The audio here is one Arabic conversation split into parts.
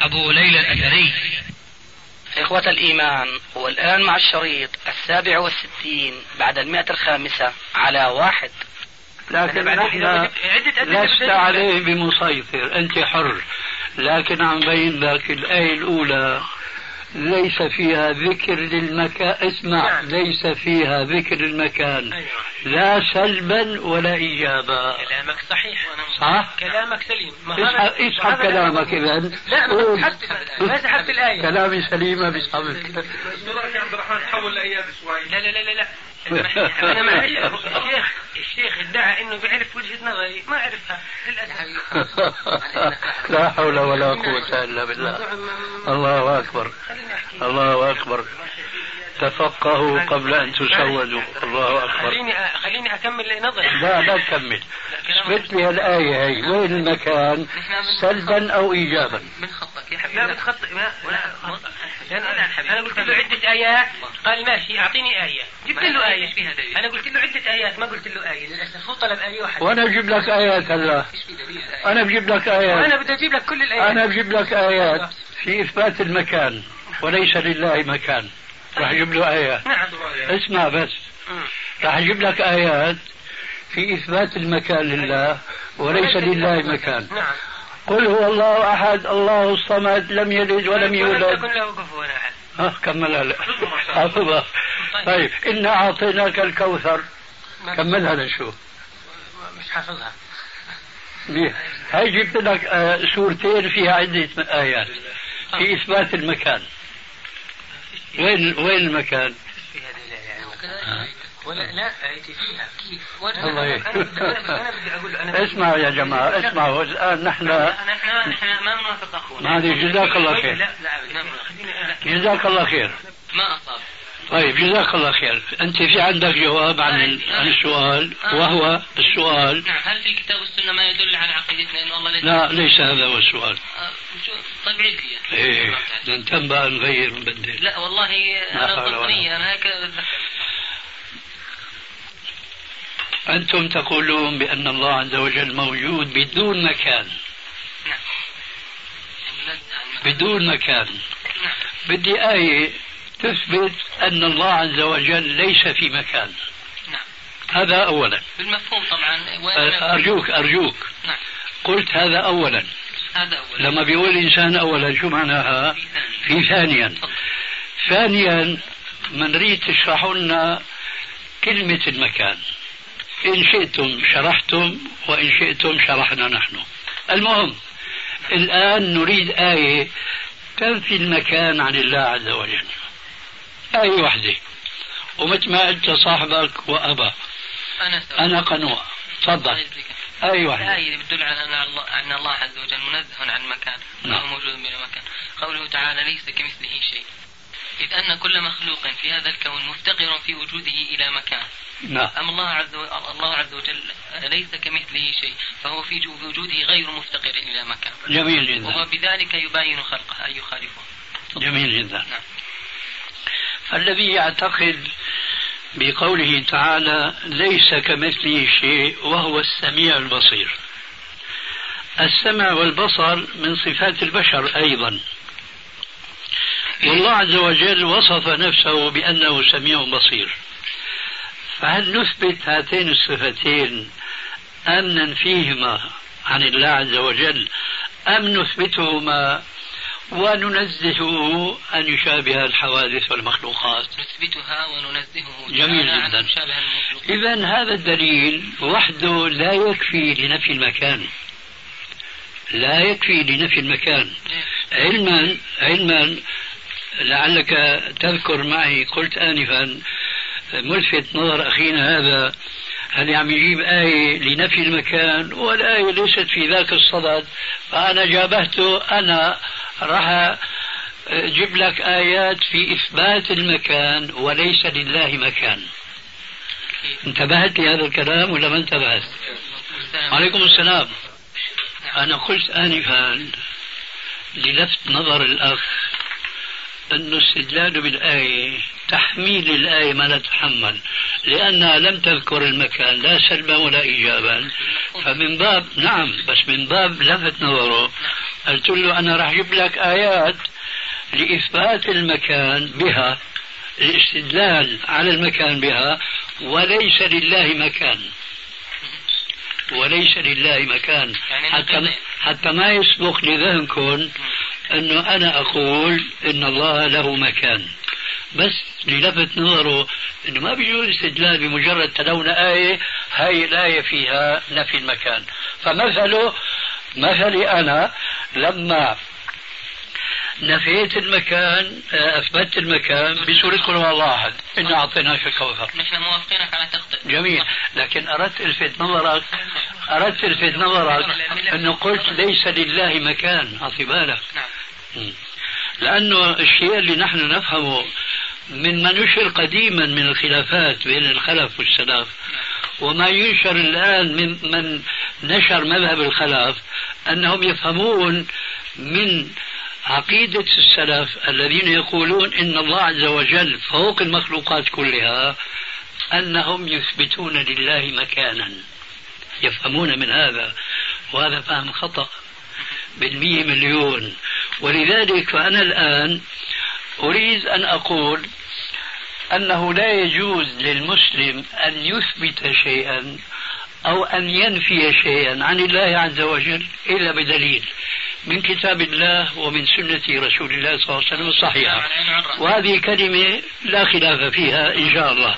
أبو ليلى الأثري. إخوة الإيمان والآن مع الشريط السابع والستين بعد المئة الخامسة على واحد. لكن نحن لست عليه بمسيطر أنت حر. لكن عم بين لك الآية الأولى ليس فيها ذكر للمكان. اسمع نعم. ليس فيها ذكر المكان أيوة. لا سلبا ولا إيجابا. كلامك صحيح. صح؟ كلامك سليم. اسحب, اسحب كلامك إذا. لا ما سحبت الآية. كلامي سليمة بسحب عبد الرحمن تحول لأيام شوي لا لا لا لا. أنا معلش الشيخ الشيخ ادعى انه بيعرف وجهة نظري. ما أعرفها للأسف. لا حول ولا قوة إلا بالله. الله أكبر. الله أكبر. تفقهوا قبل أن تسودوا الله أكبر. خليني خليني أكمل نظري. لا لا تكمل اثبت لي الايه هي وين المكان؟ سلبا أو ايجابا؟ من خطك يا حبيبي. لا بتخطئ ما أنا قلت له عدة آيات. قال ماشي أعطيني آية. جبت له آية. فيها دليل. أنا قلت له عدة آيات ما قلت له آية. للأسف هو طلب آية واحدة. وأنا بجيب لك آيات هلا. أنا بجيب لك آيات. أنا بدي أجيب لك كل الآيات. أنا بجيب لك آيات. في إثبات المكان. وليس لله مكان. راح أجيب له آيات. نعم اسمع بس. راح أجيب لك آيات في إثبات المكان لله وليس لله مكان. نعم. قل هو الله أحد الله الصمد لم يلد ولم يولد. ولم يكن له كفوا أحد. ها كملها لا حافظها طيب. إنا أعطيناك الكوثر. كملها لشوف مش حافظها. هاي جبت لك آه، سورتين فيها عدة آيات. في إثبات المكان. وين وين المكان؟ ولا لا فيها كيف الله أنا بدي أقول أنا اسمعوا يا جماعة اسمعوا. الآن نحن نحن ما نوافق اخونا جزاك الله خير. لا لا جزاك الله خير. ما أصاب. طيب جزاك الله خير. أنت في عندك جواب عن عن السؤال؟ وهو السؤال. نعم هل في الكتاب والسنة ما يدل على عقيدتنا؟ أنه الله ليس. لا ليس هذا هو السؤال. طيب عيد لي إيه. ننتبه نغير نبدل لا والله أنا ضمنية أنا هكذا أنتم تقولون بأن الله عز وجل موجود بدون مكان. نعم. بدون مكان. نعم. بدي آية تثبت أن الله عز وجل ليس في مكان. نعم. هذا أولا. بالمفهوم طبعا. أرجوك أرجوك. نعم. قلت هذا أولا. هذا أولا. لما بيقول الإنسان أولا شو معناها؟ في ثانيا. ثانيا. من نريد تشرحوا لنا كلمة المكان. إن شئتم شرحتم وإن شئتم شرحنا نحن. المهم الآن نريد آية تنفي المكان عن الله عز وجل. آية واحدة ومثل ما قلت صاحبك وأبا. أنا أنا قنوع. تفضل. أي واحدة آية بتدل على أن الله, أن الله عز وجل منزه عن مكان نعم. موجود بلا مكان. قوله تعالى ليس كمثله شيء. إذ أن كل مخلوق في هذا الكون مفتقر في وجوده إلى مكان. نعم. أما الله عز وجل الله عز وجل ليس كمثله شيء. فهو في وجوده غير مفتقر إلى مكان. جميل جدا. وهو بذلك يباين خلقه أي يخالفه. جميل جدا. نعم. الذي يعتقد بقوله تعالى ليس كمثله شيء وهو السميع البصير. السمع والبصر من صفات البشر أيضا. والله عز وجل وصف نفسه بأنه سميع بصير. فهل نثبت هاتين الصفتين أم ننفيهما عن الله عز وجل أم نثبتهما وننزهه أن يشابه الحوادث والمخلوقات. نثبتها وننزهه جميل جدا. إذا هذا الدليل وحده لا يكفي لنفي المكان. لا يكفي لنفي المكان. علما علما لعلك تذكر معي قلت آنفا ملفت نظر أخينا هذا هل عم يجيب آية لنفي المكان والآية ليست في ذاك الصدد. فأنا جابهته أنا راح جيب لك آيات في إثبات المكان وليس لله مكان. انتبهت لهذا الكلام ولا ما انتبهت؟ عليكم السلام. أنا قلت آنفا للفت نظر الأخ أن استدلال بالآية تحميل الآية ما لا تحمل لأنها لم تذكر المكان لا سلبا ولا إيجابا فمن باب نعم بس من باب لفت نظره. قلت له أنا راح أجيب لك آيات لإثبات المكان بها الاستدلال على المكان بها وليس لله مكان. وليس لله مكان. يعني حتى حتى ما يسبق لذهنكم أنه أنا أقول إن الله له مكان. بس للفت نظره إنه ما بيجوز استدلال بمجرد تلونا آية هاي الآية فيها نفي المكان. فمثله مثلي أنا لما نفيت المكان اثبتت المكان بسوره قل هو الله احد انا أعطيناك الكوثر. نحن موافقينك على تخطئ جميل. لكن أردت الفت نظرك أردت الفت نظرك إنه قلت ليس لله مكان. اعطي بالك. نعم. لأنه الشيء اللي نحن نفهمه من ما نشر قديما من الخلافات بين الخلف والسلف وما ينشر الآن من من نشر مذهب الخلف أنهم يفهمون من عقيدة السلف الذين يقولون إن الله عز وجل فوق المخلوقات كلها أنهم يثبتون لله مكانا. يفهمون من هذا وهذا فهم خطأ بالمية مليون. ولذلك فأنا الآن أريد أن أقول أنه لا يجوز للمسلم أن يثبت شيئا أو أن ينفي شيئا عن الله عز وجل إلا بدليل من كتاب الله ومن سنة رسول الله صلى الله عليه وسلم الصحيحة. وهذه كلمة لا خلاف فيها إن شاء الله.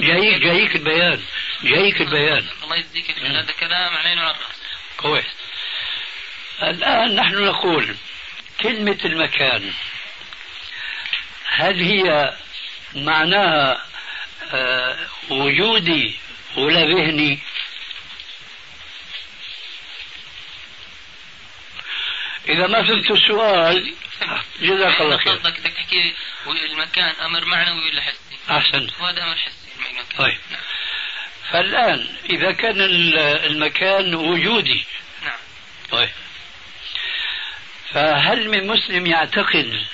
جايك جايك البيان. جايك البيان. الله يجزيك هذا كلام علينا وعلى كويس. الآن نحن نقول كلمة المكان. هل هي معناها آه وجودي ولا ذهني؟ إذا ما فهمت السؤال جزاك الله خير. قصدك بدك تحكي المكان أمر معنوي ولا حسي؟ أحسنت. وهذا أمر حسي طيب. فالآن إذا كان المكان وجودي. نعم. طيب. فهل من مسلم يعتقد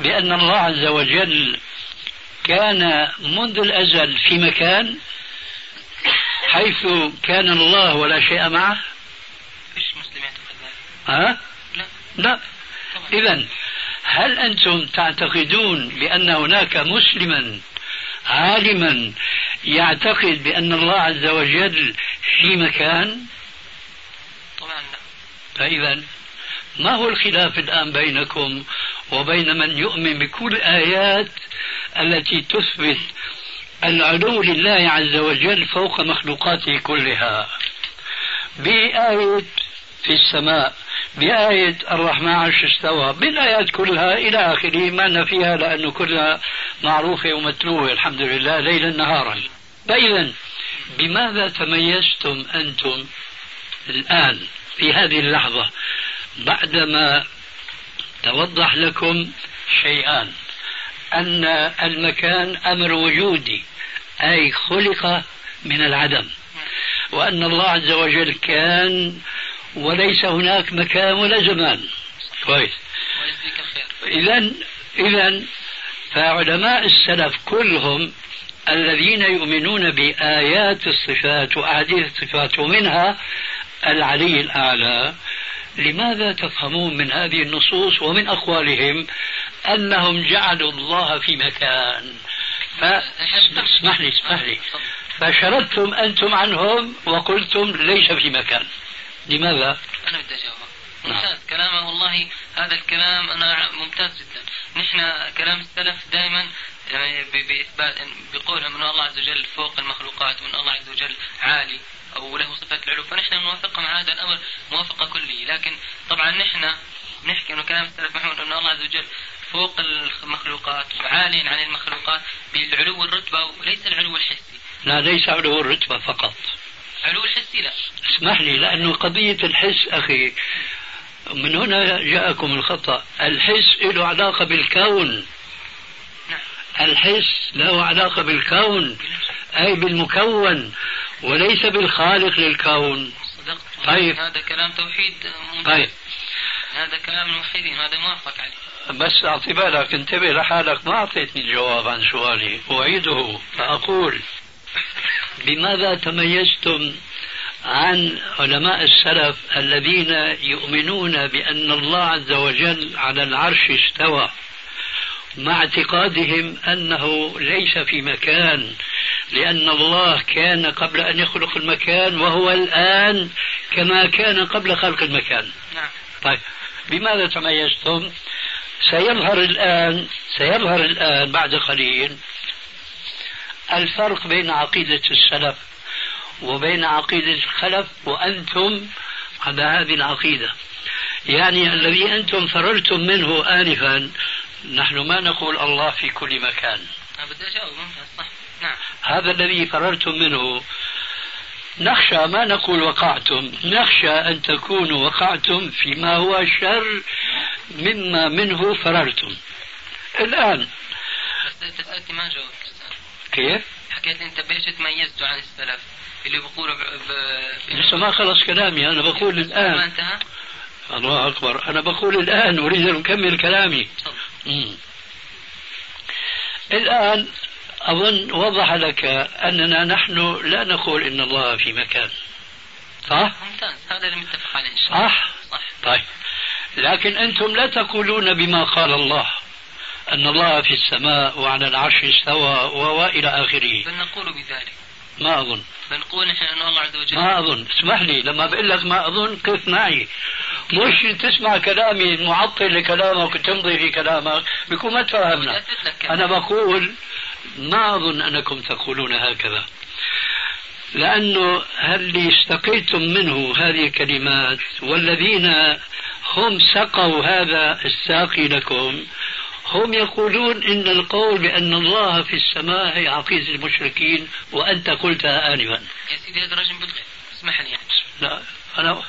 بأن الله عز وجل كان منذ الأزل في مكان حيث كان الله ولا شيء معه؟ فيش مسلم يعتقد ها؟ لا. إذا هل أنتم تعتقدون بأن هناك مسلما عالما يعتقد بأن الله عز وجل في مكان؟ طبعا لا. فإذا ما هو الخلاف الآن بينكم وبين من يؤمن بكل الآيات التي تثبت العلو لله عز وجل فوق مخلوقاته كلها. بآية في السماء بآية الرحمن عرش استوى بالآيات كلها إلى آخره ما نفيها لأنه كلها معروفة ومتلوة الحمد لله ليلا نهارا. فإذا بماذا تميزتم أنتم الآن في هذه اللحظة بعدما توضح لكم شيئان. أن المكان أمر وجودي أي خلق من العدم. وأن الله عز وجل كان وليس هناك مكان ولا زمان. كويس. إذا إذا فعلماء السلف كلهم الذين يؤمنون بآيات الصفات وأحاديث الصفات ومنها العلي الأعلى لماذا تفهمون من هذه النصوص ومن أقوالهم أنهم جعلوا الله في مكان؟ فاسمح لي اسمح لي. فشردتم أنتم عنهم وقلتم ليس في مكان. لماذا؟ أنا بدي أجاوب ممتاز. نعم. كلامه والله هذا الكلام أنا ممتاز جدا. نحن كلام السلف دائما يعني بإثبات بقولهم أن الله عز وجل فوق المخلوقات وأن الله عز وجل عالي. أو له صفة العلو فنحن نوافقهم على هذا الأمر موافقة كلية. لكن طبعا نحن نحكي أنه كلام السلف محمود أن الله عز وجل فوق المخلوقات وعالي عن المخلوقات بالعلو الرتبة وليس العلو الحسي. لا ليس علو الرتبة فقط. علو الحسي لا. اسمح لي لأنه قضية الحس أخي من هنا جاءكم الخطأ. الحس له علاقة بالكون. الحس له علاقة بالكون أي بالمكون. وليس بالخالق للكون. صدقت. طيب. هذا كلام توحيد طيب. هذا كلام الموحدين هذا موافق عليه. بس أعطي بالك انتبه لحالك ما أعطيتني الجواب عن سؤالي. أعيده فأقول بماذا تميزتم عن علماء السلف الذين يؤمنون بأن الله عز وجل على العرش استوى؟ مع اعتقادهم أنه ليس في مكان لأن الله كان قبل أن يخلق المكان وهو الآن كما كان قبل خلق المكان. نعم. طيب بماذا تميزتم؟ سيظهر الآن سيظهر الآن بعد قليل الفرق بين عقيدة السلف وبين عقيدة الخلف وأنتم على هذه العقيدة. يعني الذي أنتم فررتم منه انفا نحن ما نقول الله في كل مكان. بدي أجاوب صح. نعم. هذا الذي فررتم منه. نخشى ما نقول وقعتم. نخشى أن تكونوا وقعتم فيما هو شر مما منه فررتم. الآن. بس أنت ما جاوبت. كيف؟ حكيت أنت بيش تميزتوا عن السلف؟ اللي بقولوا ب... ب... لسه ما خلص كلامي. أنا بقول الآن ما انتهى؟ الله أكبر. أنا بقول الآن أريد أن أكمل كلامي. الآن أظن وضح لك أننا نحن لا نقول إن الله في مكان. صح؟ ممتاز هذا اللي متفق عليه صح؟ صح؟ طيب. لكن أنتم لا تقولون بما قال الله أن الله في السماء وعلى العرش استوى وإلى آخره. بل نقول بذلك. ما أظن. بنقول نحن أن الله عز وجل ما أظن. اسمح لي لما بقول لك ما أظن قف معي. مش تسمع كلامي المعطل لكلامك وتمضي في كلامك بيكون ما تفهمنا. أنا بقول ما أظن أنكم تقولون هكذا. لأنه اللي استقيتم منه هذه الكلمات والذين هم سقوا هذا الساقي لكم هم يقولون إن القول بأن الله في السماء هي عقيدة المشركين وأنت قلتها آنفا. يا سيدي هذا رجل بالغيب. اسمح لي يعني. لا أنا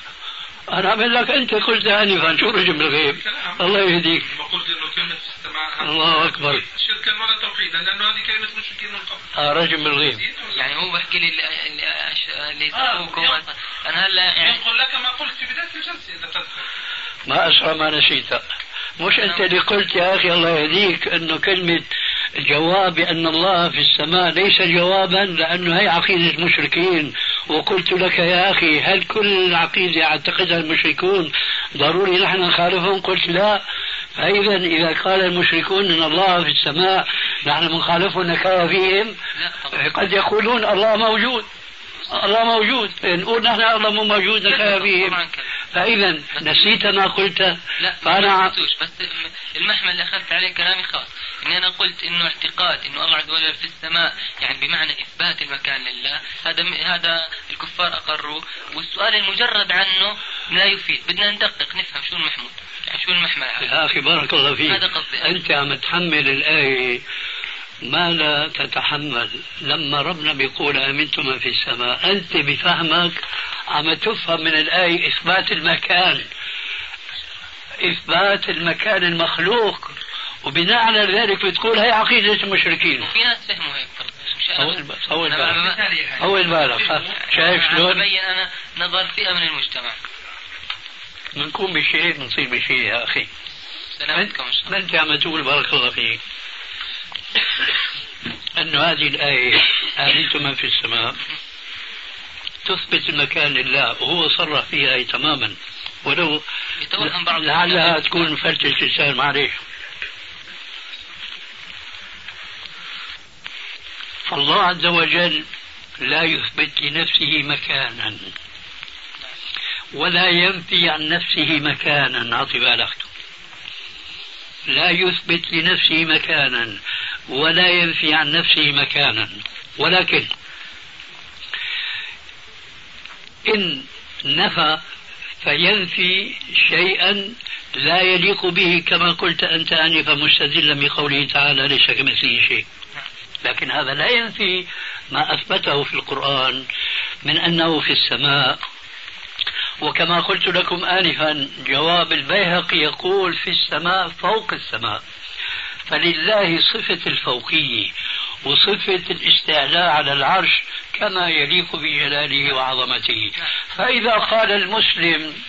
أنا أعمل لك أنت قلت آنفا. شو رجل بالغيب؟ الله يهديك. قلت إنه كلمة في السماء الله أكبر. شركا ولا توحيدا لأنه هذه كلمة مشركين من قبل. آه رجل بالغيب. يعني هو بحكي لي اللي آه أنا هلا يعني يقول لك ما قلت في بداية الجلسة إذا تذكر. ما أسرع ما نسيت مش أنت اللي قلت يا أخي الله يهديك أنه كلمة جواب أن الله في السماء ليس جوابا لأنه هي عقيدة المشركين. وقلت لك يا أخي هل كل عقيدة يعتقدها المشركون ضروري نحن نخالفهم؟ قلت لا. فإذا إذا قال المشركون أن الله في السماء نحن بنخالفهم نكاية فيهم. قد يقولون الله موجود. الله موجود. نقول نحن الله مو موجود فيهم. فإذا نسيت ما قلت لا فأنا بس المحمل اللي أخذت عليه كلامي خاص إني أنا قلت إنه اعتقاد إنه الله عز وجل في السماء يعني بمعنى إثبات المكان لله. هذا هذا الكفار أقروه والسؤال المجرد عنه لا يفيد. بدنا ندقق نفهم شو المحمود يعني شو المحمل يا أخي بارك الله فيك. هذا قصدي؟ أنت عم تحمل الآية ما لا تتحمل. لما ربنا بيقول آمنتم من في السماء أنت بفهمك عم تفهم من الآية إثبات المكان. إثبات المكان المخلوق. وبناء على ذلك بتقول هي عقيدة المشركين. في ناس فهموا هيك طول بالك طول بالك شايف شلون؟ ببين أنا نظر فئة من المجتمع. بنكون بشيء بنصير بشيء يا أخي. سلامتكم أنت عم تقول بارك الله فيك. أن هذه الآية آمنتم من في السماء تثبت المكان لله وهو صرح فيها تماما. ولو لعلها تكون فرت لسان معلش فالله عز وجل لا يثبت لنفسه مكانا ولا ينفي عن نفسه مكانا. أعطي بالك لا يثبت لنفسه مكانا. ولا ينفي عن نفسه مكانا. ولكن إن نفى فينفي شيئا لا يليق به كما قلت أنت آنفا مستدلا بقوله تعالى ليس كمثله شيء. لكن هذا لا ينفي ما أثبته في القرآن من أنه في السماء. وكما قلت لكم آنفا جواب البيهقي يقول في السماء فوق السماء. فلله صفة الفوقية وصفة الاستعلاء على العرش كما يليق بجلاله وعظمته. فإذا قال المسلم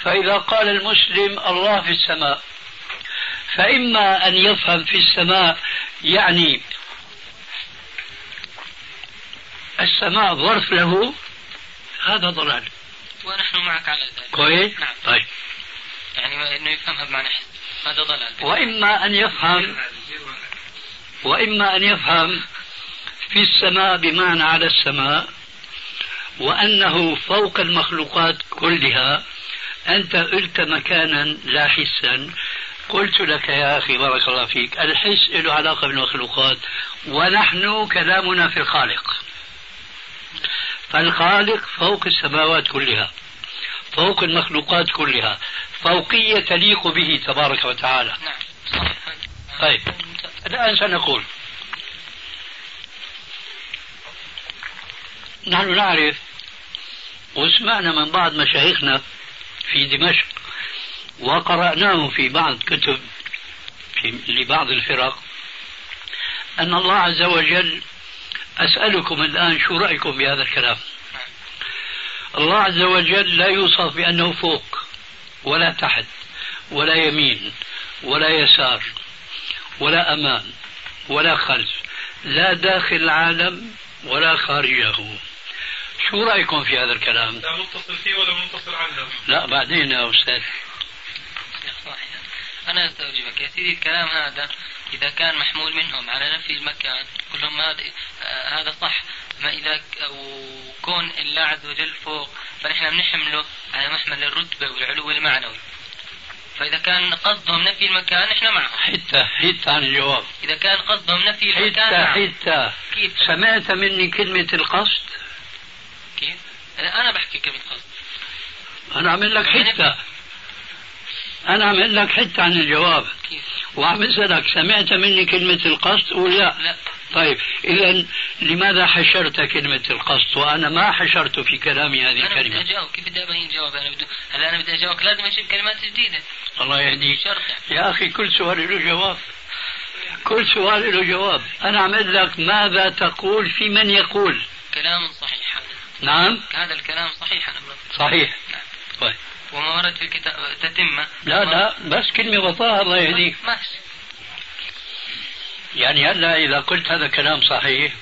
فإذا قال المسلم الله في السماء فإما أن يفهم في السماء يعني السماء ظرف له هذا ضلال. ونحن معك على ذلك. كويس؟ نعم. طيب. يعني إنه يفهمها بمعنى هذا ضلال. وإما أن يفهم وإما أن يفهم في السماء بمعنى على السماء وأنه فوق المخلوقات كلها أنت قلت مكانا لا حسا قلت لك يا أخي بارك الله فيك الحس له علاقة بالمخلوقات ونحن كلامنا في الخالق. فالخالق فوق السماوات كلها فوق المخلوقات كلها. فوقية تليق به تبارك وتعالى. نعم. صحيح طيب. الآن سنقول. نحن نعرف وسمعنا من بعض مشايخنا في دمشق وقرأناه في بعض كتب في لبعض الفرق أن الله عز وجل أسألكم الآن شو رأيكم بهذا الكلام؟ الله عز وجل لا يوصف بأنه فوق. ولا تحت ولا يمين ولا يسار ولا أمام ولا خلف لا داخل العالم ولا خارجه. شو رأيكم في هذا الكلام؟ لا متصل فيه ولا منفصل عنه. لا بعدين يا أستاذ. أنا أستوجبك يا سيدي الكلام هذا إذا كان محمول منهم على نفي المكان. كلهم هذا آه هذا صح. ما إذا وكون الله عز وجل فوق فنحن بنحمله على محمل الرتبة والعلو المعنوي. فإذا كان قصدهم نفي المكان نحن معهم. حتى حتى عن الجواب. إذا كان قصدهم نفي المكان حتى نعم. حتى. كيف؟ سمعت مني كلمة القصد؟ كيف؟ أنا بحكي كلمة قصد. أنا أعمل لك حتى أنا أعمل لك حتى عن الجواب. وعم اسالك سمعت مني كلمة القصد ولا؟ لا؟ لا طيب إذا لماذا حشرت كلمة القصد؟ وأنا ما حشرت في كلامي هذه أنا بدي الكلمة. أجاوب. كيف بدي أبين جواب أنا بدي هلا أنا بدي أجاوب لازم أجيب كلمات جديدة. الله يهديك. يا أخي كل سؤال له جواب. كل سؤال له جواب. أنا أعمل لك ماذا تقول في من يقول. كلام صحيح. هذا نعم. هذا الكلام صحيح. أنا. صحيح. نعم. طيب. وما ورد في الكتاب تتمة. لا لا بس كلمة بطاها الله يهديك. ماشي يعني هلا إذا قلت هذا كلام صحيح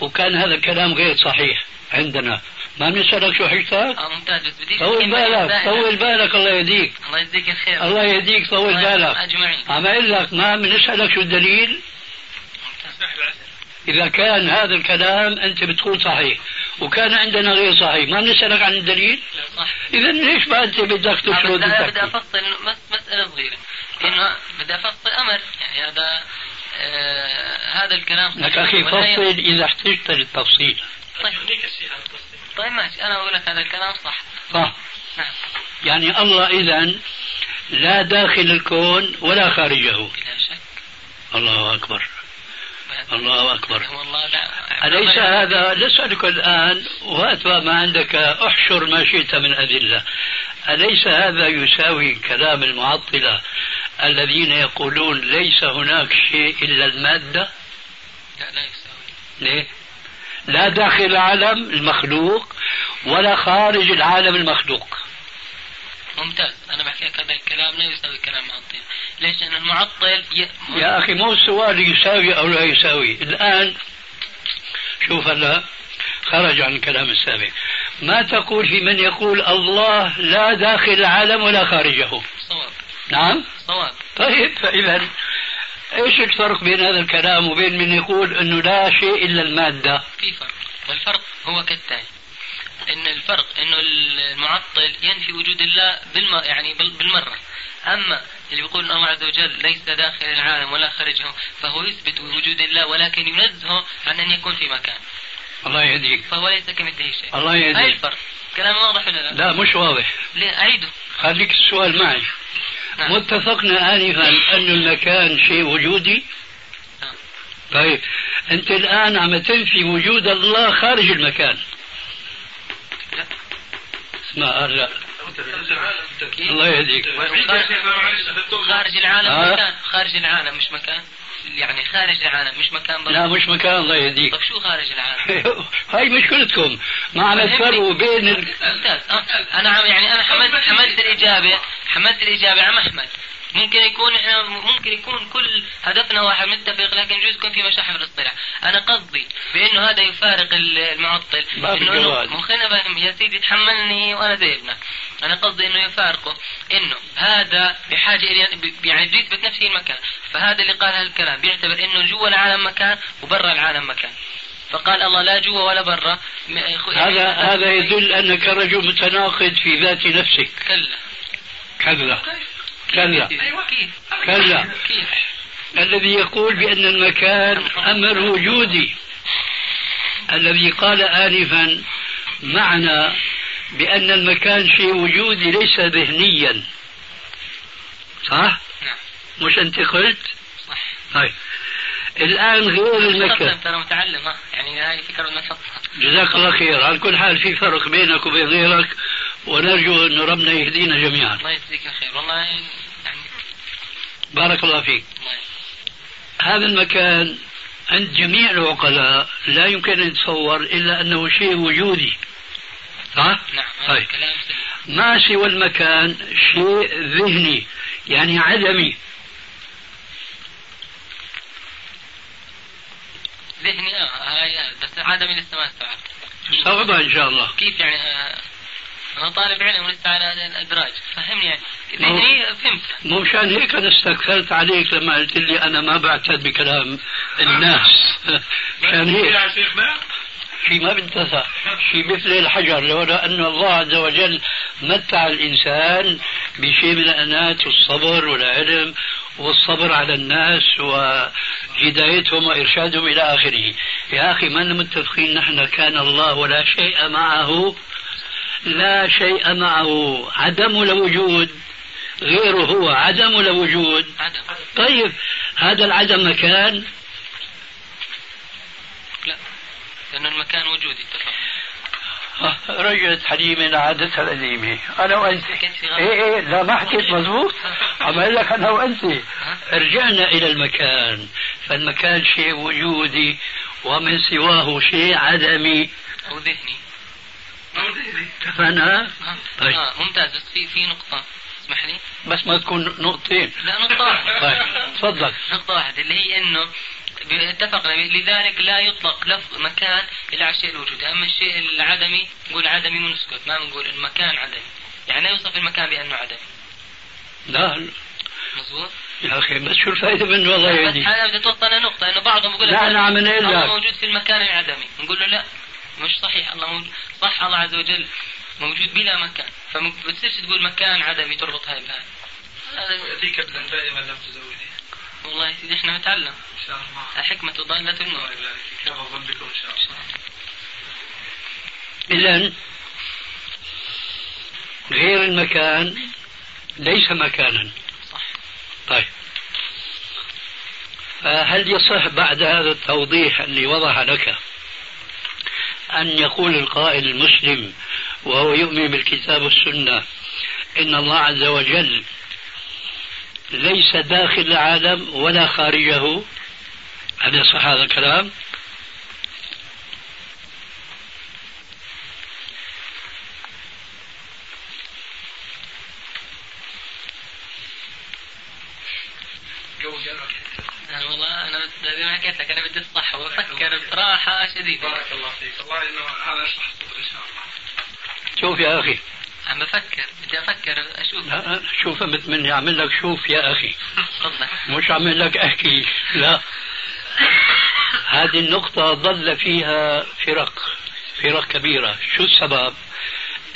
وكان هذا الكلام غير صحيح عندنا. ما بنسألك شو حجتك؟ آه ممتاز. بس بديش طول بالك. طول بالك الله يهديك. الله يجزيك الخير. الله يهديك طول بالك. أجمعين. عم أقول لك ما بنسألك شو الدليل؟ اسمح بعد. إذا كان هذا الكلام أنت بتقول صحيح وكان عندنا غير صحيح ما بنسألك عن الدليل؟ صح. إذا ليش ما أنت بدك تشرد أنا بدي أفصل مس مسألة صغيرة إنه بدي أفصل أمر. يعني هذا آه هذا الكلام لك أخي فصل إذا احتجت للتفصيل. طيب. طيب ماشي. أنا أقول لك هذا الكلام صح. صح. نعم. يعني الله إذا لا داخل الكون ولا خارجه. بلا شك. الله أكبر. الله أكبر. هو الله. لا أليس هذا؟ نسألك الآن وهات ما عندك أحشر ما شئت من أدلة. أليس هذا يساوي كلام المعطلة الذين يقولون ليس هناك شيء إلا المادة؟ لا لا يساوي. ليه؟ لا داخل العالم المخلوق ولا خارج العالم المخلوق. ممتاز. أنا بحكي لك هذا الكلام لا يساوي كلام معطل. ليش؟ لأن المعطل ي... يا أخي مو السؤال يساوي أو لا يساوي. الآن شوف هلا خرج عن الكلام السابق. ما تقول في من يقول الله لا داخل العالم ولا خارجه؟ صواب. نعم؟ صواب. طيب فإذا إيش الفرق بين هذا الكلام وبين من يقول إنه لا شيء إلا المادة؟ في فرق. والفرق هو كالتالي. إن الفرق إنه المعطل ينفي وجود الله بالم... يعني بال- بالمرة. أما اللي بيقول إن الله عز وجل ليس داخل العالم ولا خارجه فهو يثبت وجود الله ولكن ينزهه عن أن يكون في مكان. الله يهديك. فهو ليس كمثله شيء. الله هاي يهديك الفرق؟ كلام واضح ولا لا؟ لا مش واضح. ليه؟ أعيده. خليك السؤال معي. نعم. متفقنا آنفا أن المكان شيء وجودي؟ نعم. طيب. أنت الآن عم تنفي وجود الله خارج المكان. لا لا الله يهديك. خارج العالم آه. مكان. خارج العالم مش مكان. يعني خارج العالم مش مكان برا. لا مش مكان الله يهديك. طب شو خارج العالم؟ هاي مشكلتكم. ما عم تفرقوا بين ال... آه. أنا عم يعني أنا حملت حملت الاجابه حملت الإجابة عم أحمد. ممكن يكون إحنا ممكن يكون كل هدفنا واحد متفق لكن يجوز يكون في مشاحن في الاصطلاح، أنا قصدي بأنه هذا يفارق المعطل. ما في إنه خلينا فاهم يا سيدي تحملني وأنا زي ابنك، أنا قصدي إنه يفارقه. إنه هذا بحاجة إلى يعني بده يثبت نفسه المكان، فهذا اللي قال هالكلام بيعتبر إنه جوا العالم مكان وبرا العالم مكان. فقال الله لا جوا ولا برا. هذا هذا يدل أنك رجل متناقض في ذات نفسك. كلا. كلا. كلا. كيف كلا. كيف الذي يقول بأن المكان أمر وجودي. الذي قال آنفا معنى بأن المكان شيء وجودي ليس ذهنيا. صح؟ نعم. مش أنت قلت؟ صح. طيب. الآن غير المكان. ترى متعلم ها يعني هاي فكرة نحطها جزاك الله خير على كل حال في فرق بينك وبين غيرك ونرجو أن ربنا يهدينا جميعا. الله يجزيك الخير. والله بارك الله فيك. هذا المكان عند جميع العقلاء لا يمكن أن يتصور إلا أنه شيء وجودي. صح؟ نعم طيب. ما سوى المكان؟ شيء ذهني يعني عدمي. ذهني آه هاي هاي، بس عدمي لسه ما استوعبت. استوعبها إن شاء الله. كيف يعني آه أنا طالب علم ولسه على الأدراج فهمني يعني. فهمت. مو مشان هيك أنا استكثرت عليك لما قلت لي أنا ما بعتد بكلام الناس. مشان هيك. يا شيخنا شيء ما بنتفع شيء مثل الحجر لولا أن الله عز وجل متع الإنسان بشيء من الأنات والصبر والعلم والصبر على الناس وهدايتهم وإرشادهم إلى آخره. يا أخي ما متفقين نحن كان الله ولا شيء معه لا شيء معه. عدم الوجود. غيره هو عدم الوجود. عدم طيب هذا العدم مكان؟ لا لأنه المكان وجودي رجعت حليمة لعادتها القديمة أنا وأنت. إيه إيه لا ما حكيت مزبوط عم أقول لك أنا وأنت. رجعنا إلى المكان. فالمكان شيء وجودي ومن سواه شيء عدمي. أو ذهني. اتفقنا؟ طيب. آه ممتاز. بس في في نقطة. اسمح لي. بس ما تكون نقطتين. لا نقطة واحدة. طيب. تفضل. نقطة واحدة اللي هي إنه اتفقنا لذلك لا يطلق لفظ مكان الا على الشيء الوجودي، أما الشيء العدمي نقول عدمي ونسكت ما بنقول المكان عدمي، يعني لا يوصف المكان بأنه عدمي، لا. مضبوط؟ يا أخي بس شو الفائدة منه والله يهديك أنا بدي توصل لنقطة إنه بعضهم بيقول لك لا، أنا عم لك. موجود في المكان العدمي، نقول له لا. مش صحيح. الله موجود صح. الله عز وجل موجود بلا مكان، فما بتصيرش تقول مكان عدمي تربط هاي بهاي. هذا يأتيك ابنا دائما لم تزودي والله يا سيدي إحنا نتعلم، إن شاء الله. الحكمة ضالة الله المؤمن. يبارك فيك. كما ظن بكم إن شاء الله. إذا غير المكان ليس مكانا. صح. طيب. فهل يصح بعد هذا التوضيح اللي وضح لك أن يقول القائل المسلم وهو يؤمن بالكتاب والسنة إن الله عز وجل ليس داخل العالم ولا خارجه هل يصح هذا الكلام؟ أنا والله أنا زي ما حكيت لك أنا بدي الصح شديده بارك الله فيك. الله إنه هذا يشرح الصدر إن شاء الله. شوف يا أخي. عم بفكر. بدي أفكر أشوف. لا شوف مثل مني أعمل لك شوف يا أخي. تفضل. مش عامل لك أحكي. لا. هذه النقطة ضل فيها فرق فرق كبيرة. شو السبب؟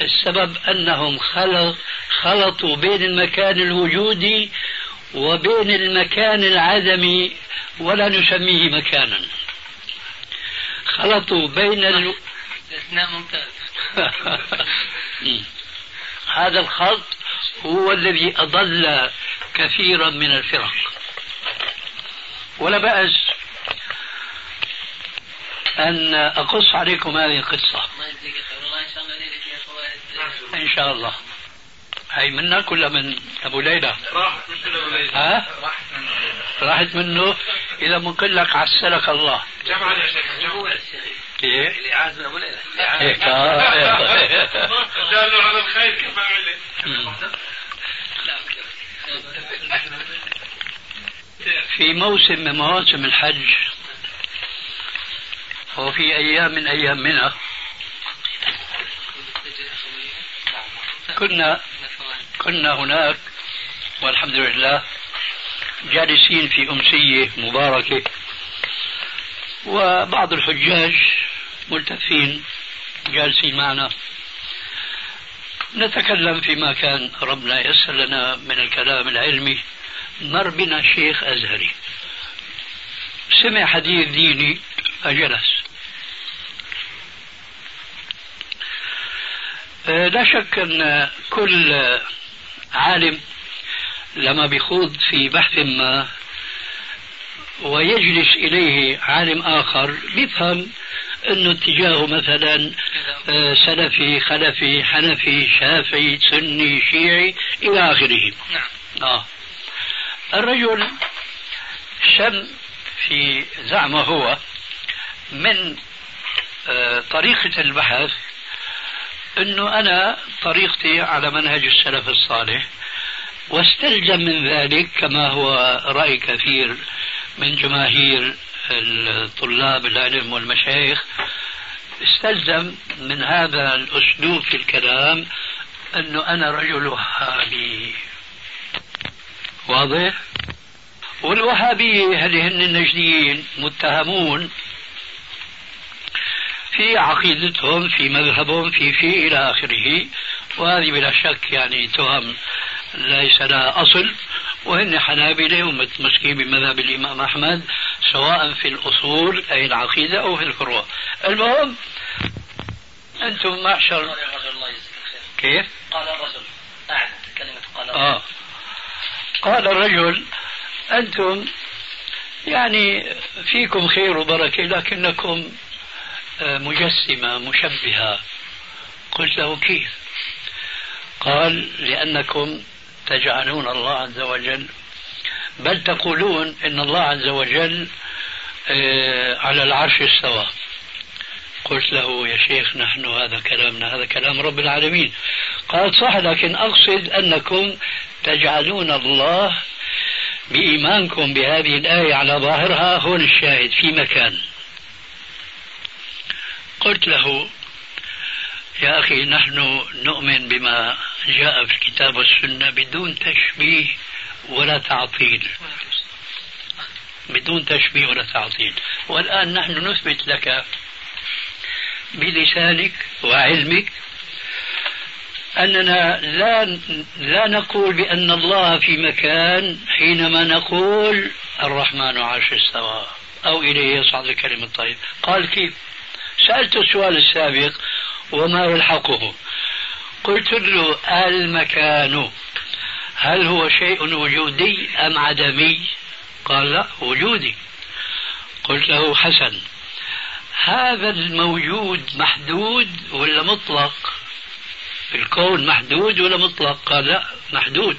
السبب أنهم خلق خلطوا بين المكان الوجودي وبين المكان العدمي ولا نسميه مكانا. خلطوا بين ال... استثناء ممتاز. هذا الخلط هو الذي أضل كثيرا من الفرق. ولا بأس أن أقص عليكم هذه القصة. إن شاء الله. هي منك ولا من أبو ليلى؟ راحت من أبو ليلى ها؟ راحت من أبو ليلى راحت منه إذا بنقول لك عسلك الله جمعا يا شيخ جمعا كيف؟ اللي عاز من أبو ليلى هيك. دالوا على الخير مم. في موسم من مواسم الحج وفي أيام من أيام منى كنا كنا هناك والحمد لله جالسين في أمسية مباركة وبعض الحجاج ملتفين جالسين معنا. نتكلم فيما كان ربنا يسر لنا من الكلام العلمي. مر بنا شيخ أزهري. سمع حديث ديني فجلس. آه، لا شك أن كل عالم لما بيخوض في بحث ما ويجلس إليه عالم آخر بيفهم أنه اتجاهه مثلا آه، سلفي خلفي حنفي شافعي سني شيعي إلى آخره نعم آه. الرجل شم في زعمه هو من آه، طريقة البحث أنه أنا طريقتي على منهج السلف الصالح واستلزم من ذلك كما هو رأي كثير من جماهير الطلاب العلم والمشايخ استلزم من هذا الأسلوب في الكلام أنه أنا رجل وهابي واضح؟ والوهابية هل هن النجديين متهمون في عقيدتهم في مذهبهم في في إلى آخره. وهذه بلا شك يعني تهم ليس لها أصل. وهن حنابلة ومتمسكين بمذهب الإمام أحمد سواء في الأصول أي العقيدة أو في الفروع. المهم أنتم معشر كيف؟ قال الرجل أعد كلمة قال الرجل. آه. قال الرجل أنتم يعني فيكم خير وبركة لكنكم مجسمة مشبهة. قلت له كيف؟ قال لأنكم تجعلون الله عز وجل بل تقولون إن الله عز وجل آه، على العرش استوى. قلت له يا شيخ نحن هذا كلامنا هذا كلام رب العالمين. قال صح لكن أقصد أنكم تجعلون الله بإيمانكم بهذه الآية على ظاهرها هون الشاهد في مكان. قلت له يا أخي نحن نؤمن بما جاء في الكتاب والسنة بدون تشبيه ولا تعطيل. بدون تشبيه ولا تعطيل. والآن نحن نثبت لك بلسانك وعلمك أننا لا لا نقول بأن الله في مكان حينما نقول الرحمن عرش استوى أو إليه يصعد الكلم الطيب. قال كيف؟ سألت السؤال السابق وما يلحقه قلت له المكان هل هو شيء وجودي أم عدمي؟ قال لا وجودي. قلت له حسن هذا الموجود محدود ولا مطلق؟ الكون محدود ولا مطلق؟ قال لا محدود.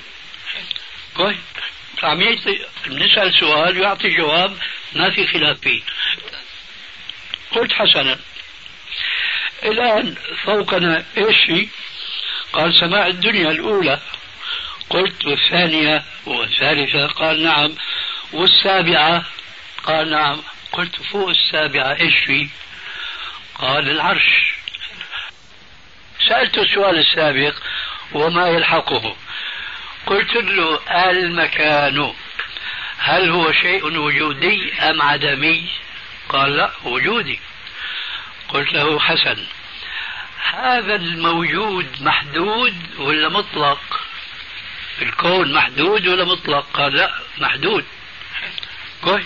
كويس عم يعطي نسأل سؤال ويعطي جواب ما في خلاف فيه. قلت حسنا. الآن فوقنا إيش في؟ قال سماع الدنيا الأولى. قلت والثانية والثالثة؟ قال نعم. والسابعة؟ قال نعم. قلت فوق السابعة إيش في؟ قال العرش. سألت السؤال السابق وما يلحقه. قلت له المكان. هل هو شيء وجودي أم عدمي؟ قال لا وجودي. قلت له حسن هذا الموجود محدود ولا مطلق؟ الكون محدود ولا مطلق؟ قال لا محدود. كويس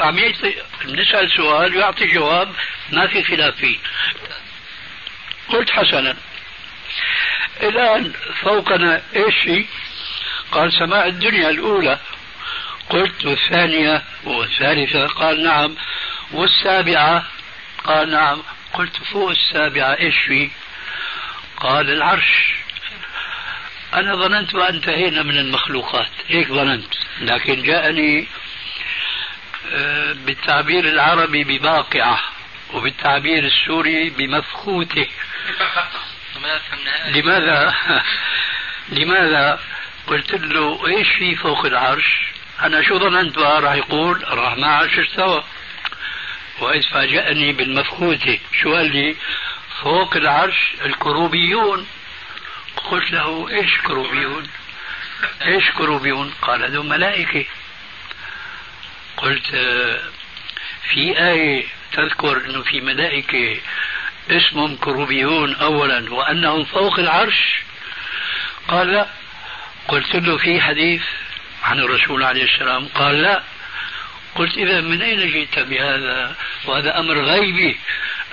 عم يعطي نسأل سؤال ويعطي جواب ما في خلاف فيه. قلت حسنا الآن فوقنا إيش في قال سماع الدنيا الأولى. قلت والثانية والثالثة؟ قال نعم. والسابعة قال نعم. قلت فوق السابعة إيش في؟ قال العرش. أنا ظننت وانتهينا من المخلوقات. هيك ظننت. لكن جاءني آه، بالتعبير العربي بباقعة وبالتعبير السوري بمفخوته. لماذا؟ لماذا؟ قلت له إيش في فوق العرش؟ أنا شو ظننت؟ راح يقول الرحمن عرش استوى واذ فاجأني بالمفخوته شو قال لي؟ فوق العرش الكروبيون. قلت له إيش كروبيون؟ إيش كروبيون؟ قال هذول ملائكة. قلت في آية تذكر أنه في ملائكة اسمهم كروبيون أولا وأنهم فوق العرش. قال لا. قلت له في حديث عن الرسول عليه السلام. قال لا. قلت إذا من أين جئت بهذا؟ وهذا أمر غيبي.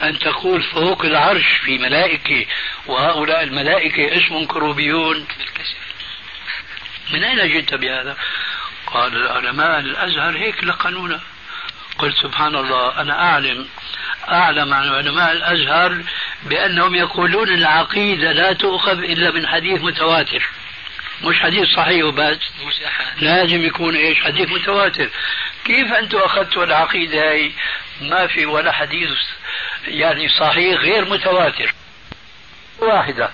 أن تقول فوق العرش في ملائكة وهؤلاء الملائكة اسمهم كروبيون. من أين جئت بهذا؟ قال العلماء الأزهر هيك لقنونا. قلت سبحان الله أنا أعلم أعلم عن علماء الأزهر بأنهم يقولون العقيدة لا تؤخذ إلا من حديث متواتر. مش حديث صحيح وبس لازم يكون إيش؟ حديث متواتر. كيف أنتم اخذتوا العقيدة هاي؟ ما في ولا حديث يعني صحيح غير متواتر. واحدة.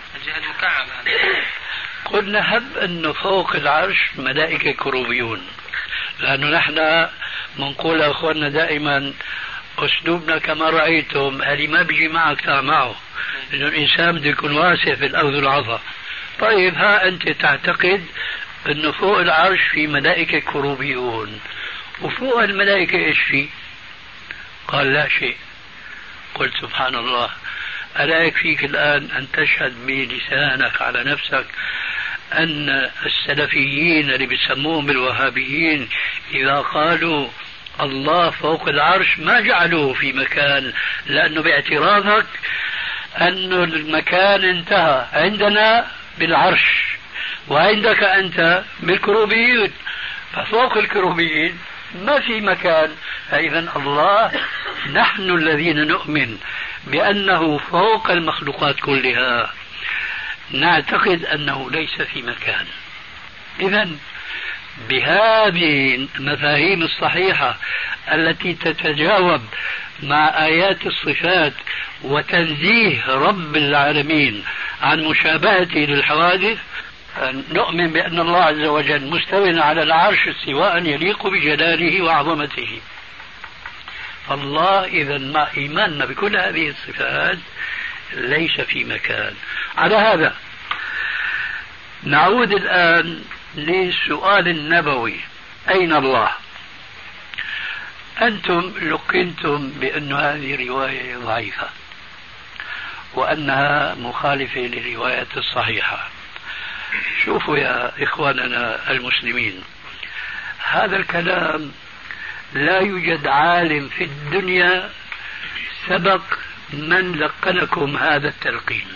قلنا هب انه فوق العرش ملائكة كروبيون. لأنه نحن بنقول أخواننا دائما أسلوبنا كما رأيتم اللي ما بيجي معك تعال معه. لأنه الإنسان بده يكون واسع في الاخذ والعطاء طيب ها أنت تعتقد انه فوق العرش في ملائكة كروبيون. وفوق الملائكة إيش في؟ قال لا شيء. قلت سبحان الله ألا يكفيك الآن أن تشهد بلسانك على نفسك أن السلفيين اللي بيسموهم الوهابيين إذا قالوا الله فوق العرش ما جعلوه في مكان لأنه باعتراضك أن المكان انتهى. عندنا بالعرش وعندك أنت بالكروبيين ففوق الكروبيين ما في مكان. فإذا الله نحن الذين نؤمن بأنه فوق المخلوقات كلها. نعتقد أنه ليس في مكان. إذا بهذه المفاهيم الصحيحة التي تتجاوب مع آيات الصفات وتنزيه رب العالمين عن مشابهته للحوادث نؤمن بأن الله عز وجل مستو على العرش استواء يليق بجلاله وعظمته. فالله إذا مع إيماننا بكل هذه الصفات ليس في مكان. على هذا نعود الآن للسؤال النبوي. أين الله؟ أنتم لقنتم بأن هذه رواية ضعيفة وأنها مخالفة للرواية الصحيحة. شوفوا يا إخواننا المسلمين هذا الكلام لا يوجد عالم في الدنيا سبق من لقنكم هذا التلقين.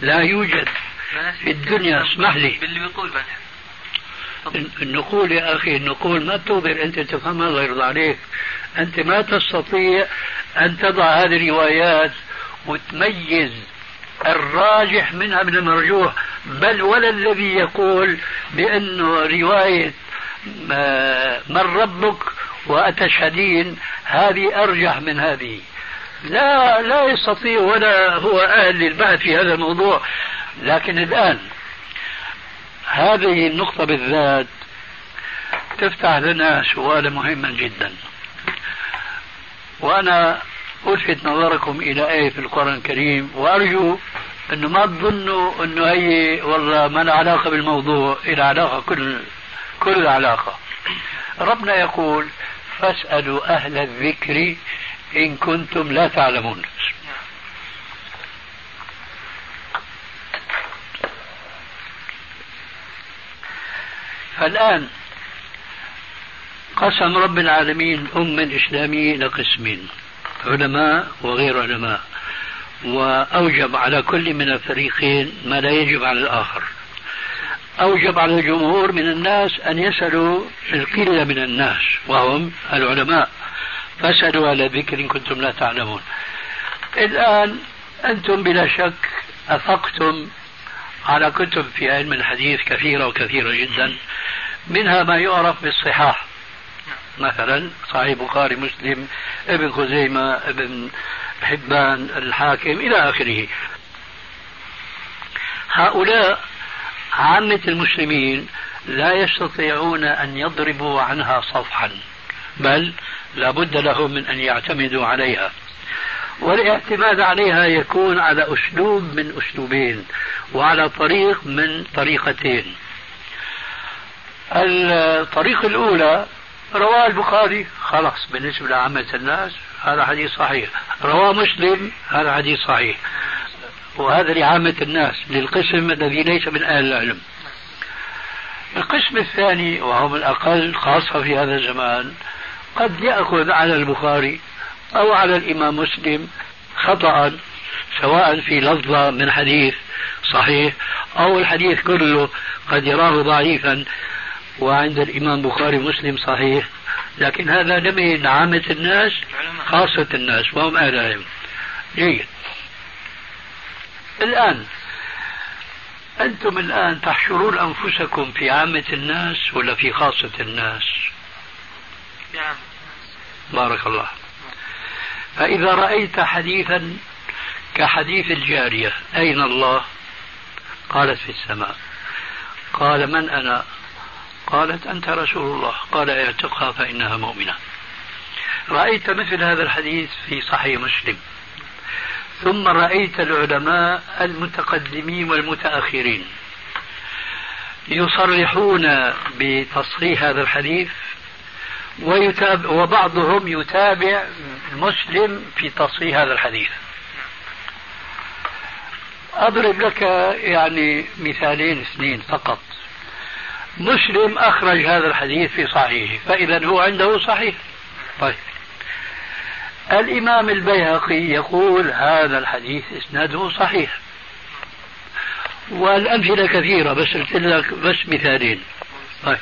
لا يوجد في الدنيا اسمح لي. باللي بيقول النقول يا أخي النقول ما تقدر أنت تفهمها الله يرضى عليك. أنت ما تستطيع أن تضع هذه الروايات وتميز الراجح منها من المرجوح بل ولا الذي يقول بأنه رواية من ربك وأتشهدين هذه أرجح من هذه. لا لا يستطيع ولا هو أهل للبحث في هذا الموضوع. لكن الآن هذه النقطة بالذات تفتح لنا سؤالا مهما جدا. وأنا ألفت نظركم إلى آية في القرآن الكريم وأرجو أنه ما تظنوا أنه هي والله ما لها علاقة بالموضوع إلى علاقة كل كل العلاقة ربنا يقول فاسألوا أهل الذكر إن كنتم لا تعلمون فالآن قسم رب العالمين الأمة الإسلامية إلى قسمين. علماء وغير علماء وأوجب على كل من الفريقين ما لا يجب على الآخر. أوجب على الجمهور من الناس أن يسألوا القلة من الناس وهم العلماء. فاسألوا على ذكر كنتم لا تعلمون. الآن أنتم بلا شك أفقتم على كتب في علم الحديث كثيرة وكثيرة جدا منها ما يعرف بالصحاح. مثلا صحيح بخاري مسلم ابن خزيمة ابن حبان الحاكم إلى آخره. هؤلاء عامة المسلمين لا يستطيعون أن يضربوا عنها صفحا بل لا بد لهم من أن يعتمدوا عليها. والاعتماد عليها يكون على أسلوب من أسلوبين وعلى طريق من طريقتين. الطريقة الأولى رواه البخاري. خلاص بالنسبة لعامة الناس هذا حديث صحيح. رواه مسلم هذا حديث صحيح. وهذا لعامة الناس للقسم الذي ليس من أهل العلم. القسم الثاني وهم الأقل خاصة في هذا الزمان قد يأخذ على البخاري أو على الإمام مسلم خطأ سواء في لفظة من حديث صحيح أو الحديث كله قد يراه ضعيفا. وعند الإمام بخاري مسلم صحيح. لكن هذا لم عامة الناس خاصة الناس وهم أهل العلم جيد. الآن أنتم الآن تحشرون أنفسكم في عامة الناس ولا في خاصة الناس؟ نعم. بارك الله. فإذا رأيت حديثا كحديث الجارية أين الله؟ قالت في السماء. قال من أنا؟ قالت أنت رسول الله. قال اعتقها فإنها مؤمنة. رأيت مثل هذا الحديث في صحيح مسلم. ثم رأيت العلماء المتقدمين والمتأخرين يصرحون بتصحيح هذا الحديث ويتابع وبعضهم يتابع مسلم في تصحيح هذا الحديث. أضرب لك يعني مثالين اثنين فقط. مسلم أخرج هذا الحديث في صحيحه فإذا هو عنده صحيح. طيب. الإمام البيهقي يقول هذا الحديث إسناده صحيح. والأمثلة كثيرة بس قلت لك بس مثالين. طيب.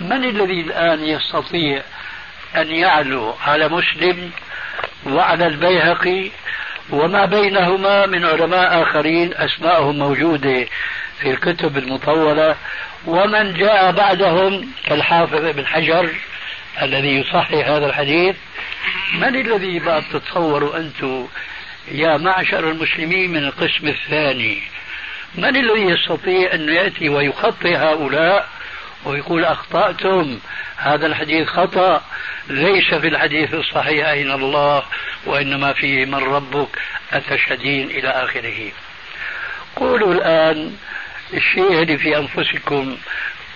من الذي الآن يستطيع أن يعلو على مسلم وعلى البيهقي وما بينهما من علماء آخرين أسماءهم موجودة في الكتب المطولة. ومن جاء بعدهم كالحافظ ابن حجر الذي يصحح هذا الحديث. من الذي بقى تتصوروا أنتم يا معشر المسلمين من القسم الثاني؟ من الذي يستطيع أن يأتي ويخطئ هؤلاء؟ ويقول أخطأتم. هذا الحديث خطأ. ليس في الحديث الصحيح أين الله وإنما فيه من ربك. أتشهدين إلى آخره. قولوا الآن الشيء اللي في أنفسكم.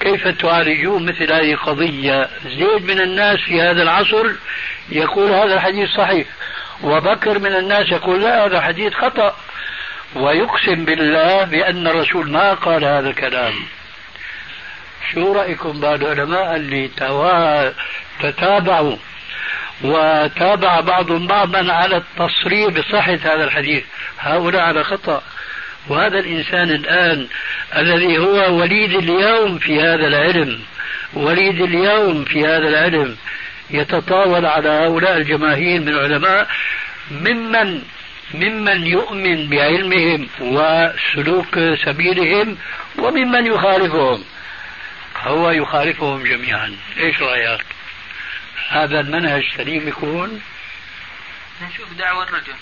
كيف تعالجون مثل هذه القضية؟ زيد من الناس في هذا العصر يقول هذا الحديث صحيح. وبكر من الناس يقول لا هذا حديث خطأ. ويقسم بالله بأن الرسول ما قال هذا الكلام. شو رأيكم بعد العلماء اللي تتابعوا وتابع بعضهم بعضا على التصريح بصحة هذا الحديث؟ هؤلاء على خطأ. وهذا الإنسان الآن الذي هو وليد اليوم في هذا العلم وليد اليوم في هذا العلم يتطاول على هؤلاء الجماهير من العلماء ممن ممن يؤمن بعلمهم وسلوك سبيلهم وممن يخالفهم. هو يخالفهم جميعا. إيش رأيك؟ هذا المنهج سليم يكون؟ نشوف دعوة الرجل.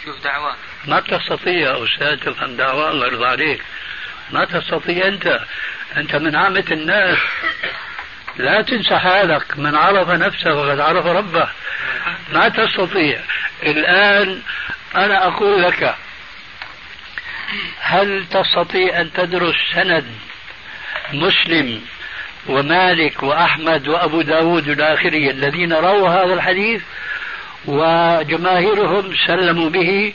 نشوف دعوة. ما تستطيع يا أستاذ تفهم دعوة الله يرضى عليك. ما تستطيع أنت. أنت من عامة الناس. لا تنسى حالك. من عرف نفسه وقد عرف ربه. ما تستطيع. الآن أنا أقول لك هل تستطيع أن تدرس سند مسلم ومالك وأحمد وأبو داود إلى آخره الذين رووا هذا الحديث وجماهيرهم سلموا به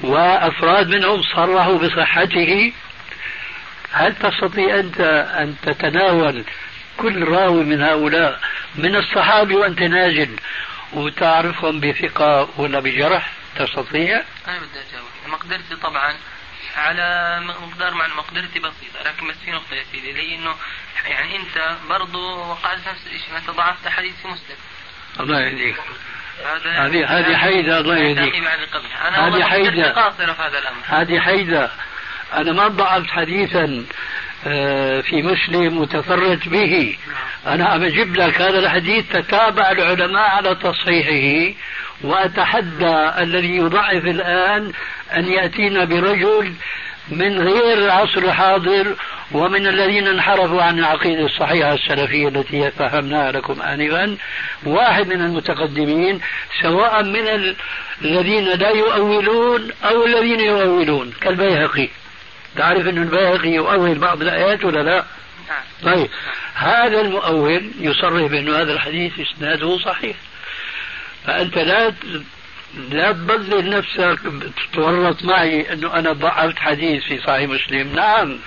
وأفراد منهم صرحوا بصحته. هل تستطيع أنت أن تتناول كل راوي من هؤلاء من الصحابة وأنت نازل وتعرفهم بثقة ولا بجرح؟ تستطيع؟ أنا بدي أجاوب. مقدرتي طبعا على مقدار مع مقدرتي بسيطة لكن بس في نقطة يا سيدي اللي انه يعني أنت برضو وقعت نفس الشيء أنت ضعفت حديث في مسلم. الله يهديك. هذه هذه حيدة الله يهديك. هذه حيدة. قاصرة في هذا الأمر. هذه حيدة. أنا ما ضعفت حديثا آه، في مسلم وتفرد به. أنا عم أجيب لك هذا الحديث تتابع العلماء على تصحيحه. وأتحدى الذي يضعف الآن أن يأتينا برجل من غير العصر الحاضر ومن الذين انحرفوا عن العقيدة الصحيحة السلفية التي فهمناها لكم آنفا واحد من المتقدمين سواء من الذين لا يؤولون أو الذين يؤولون كالبيهقي تعرف أن البيهقي يؤول بعض الآيات ولا لا؟ نعم. طيب هذا المؤول يصرح بأن هذا الحديث إسناده صحيح فأنت لا لا تبذل نفسك تتورط معي أنه أنا ضعفت حديث في صحيح مسلم، نعم.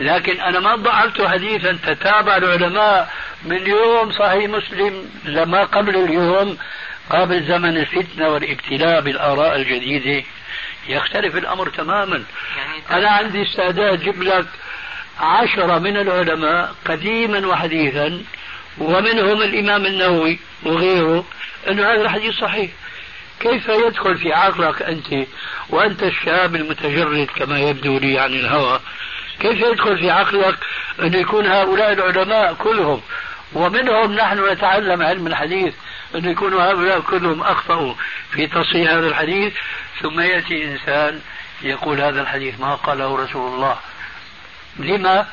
لكن أنا ما ضعفت حديثا. تتابع العلماء من يوم صحيح مسلم لما قبل اليوم قبل زمن الفتنة والابتلاء بالآراء الجديدة. يختلف الأمر تماما. يعني أنا عندي استعداد أجيب لك عشرة من العلماء قديما وحديثا ومنهم الإمام النووي وغيره. أنه هذا الحديث صحيح. كيف يدخل في عقلك أنت وأنت الشاب المتجرد كما يبدو لي عن الهوى؟ كيف يدخل في عقلك أن يكون هؤلاء العلماء كلهم ومنهم نحن نتعلم علم الحديث أن يكونوا هؤلاء كلهم أخطأوا في تصحيح هذا الحديث؟ ثم يأتي إنسان يقول هذا الحديث ما قاله رسول الله. لما؟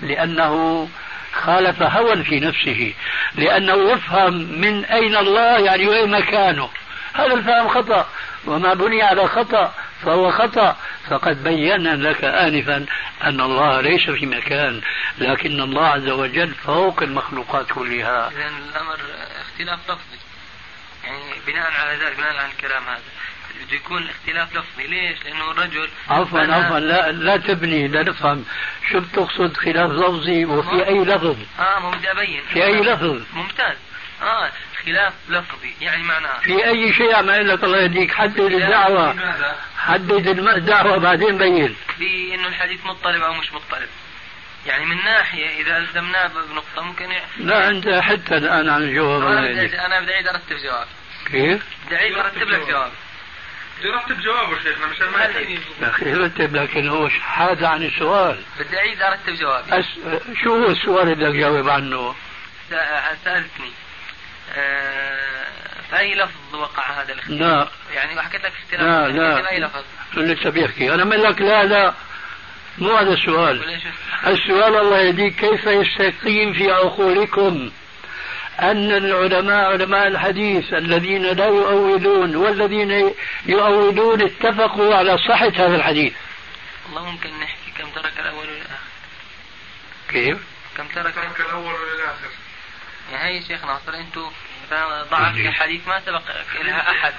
لأنه خالف هوى في نفسه لأنه يفهم من أين الله يعني وين مكانه. هذا الفهم خطأ وما بني على خطأ فهو خطأ. فقد بينا لك آنفا أن الله ليس في مكان لكن الله عز وجل فوق المخلوقات كلها. إذا الأمر اختلاف لفظي. يعني بناء على ذلك بناء على الكلام هذا. بده يكون اختلاف لفظي. ليش؟ لأنه الرجل عفوا عفوا لا لا تبني لا نفهم شو بتقصد خلاف لفظي وفي أي لفظ؟ آه ما بدي أبين. في أي لفظ؟ ممتاز. آه خلاف لفظي يعني معناه. في أي شيء عم أقول لك الله يهديك حدد الدعوة. حدد الدعوة بعدين بين. في إنه الحديث مضطرب أو مش مضطرب. يعني من ناحية إذا ألزمناه بنقطة ممكن ي... لا أنت حتى الآن عن الجواب أنا أنا بدي أرتب جواب. كيف؟ بدي أعيد أرتب لك جواب. بدي ارتب جوابه شيخنا مشان ما يا أخي رتب لكن هو حاد عن السؤال بدي أعيد ارتب جوابي أس... شو هو السؤال اللي بدك تجاوب عنه؟ سألتني. آه، فأي لفظ وقع هذا الاختلاف؟ لا. يعني حكيت لك اختلاف. لا لا. أي لفظ؟ لسه بيحكي. أنا من لك لا لا. مو هذا السؤال. السؤال الله يهديك كيف يستقيم في عقولكم؟ أن العلماء علماء الحديث الذين لا يؤولون والذين يؤولون اتفقوا على صحة هذا الحديث. الله ممكن نحكي كم ترك الأول والآخر؟ كيف؟ كم ترك, ترك الأول والآخر. يعني هي شيخ ناصر أنتم ضعف الحديث ما سبق لها أحد.